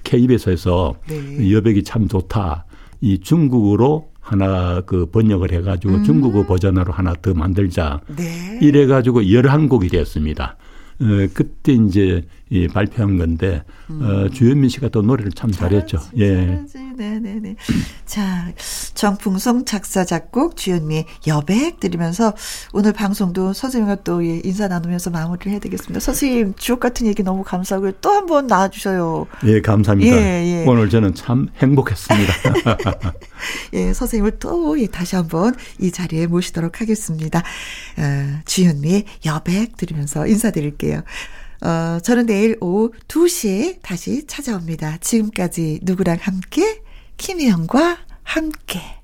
KBS에서 네. 여백이 참 좋다. 이 중국어로 하나 그 번역을 해가지고 음. 중국어 버전으로 하나 더 만들자. 네. 이래가지고 열한 곡이 됐습니다. 어, 그때 이제 이 발표한 건데 어, 주현민 씨가 또 노래를 참 잘했죠. 잘하지, 예. 잘하지. 네네네. 자, 정풍송 작사, 작곡, 주현미의 여백 들으면서 오늘 방송도 선생님과 또 예, 인사 나누면서 마무리를 해야 되겠습니다. 선생님, 주옥 같은 얘기 너무 감사하고요. 또 한 번 나와주셔요. 예, 감사합니다. 예, 예. 오늘 저는 참 행복했습니다. 예, 선생님을 또 예, 다시 한번 이 자리에 모시도록 하겠습니다. 어, 주현미의 여백 들으면서 인사드릴게요. 어, 저는 내일 오후 2시에 다시 찾아옵니다. 지금까지 누구랑 함께? 김혜영과 함께.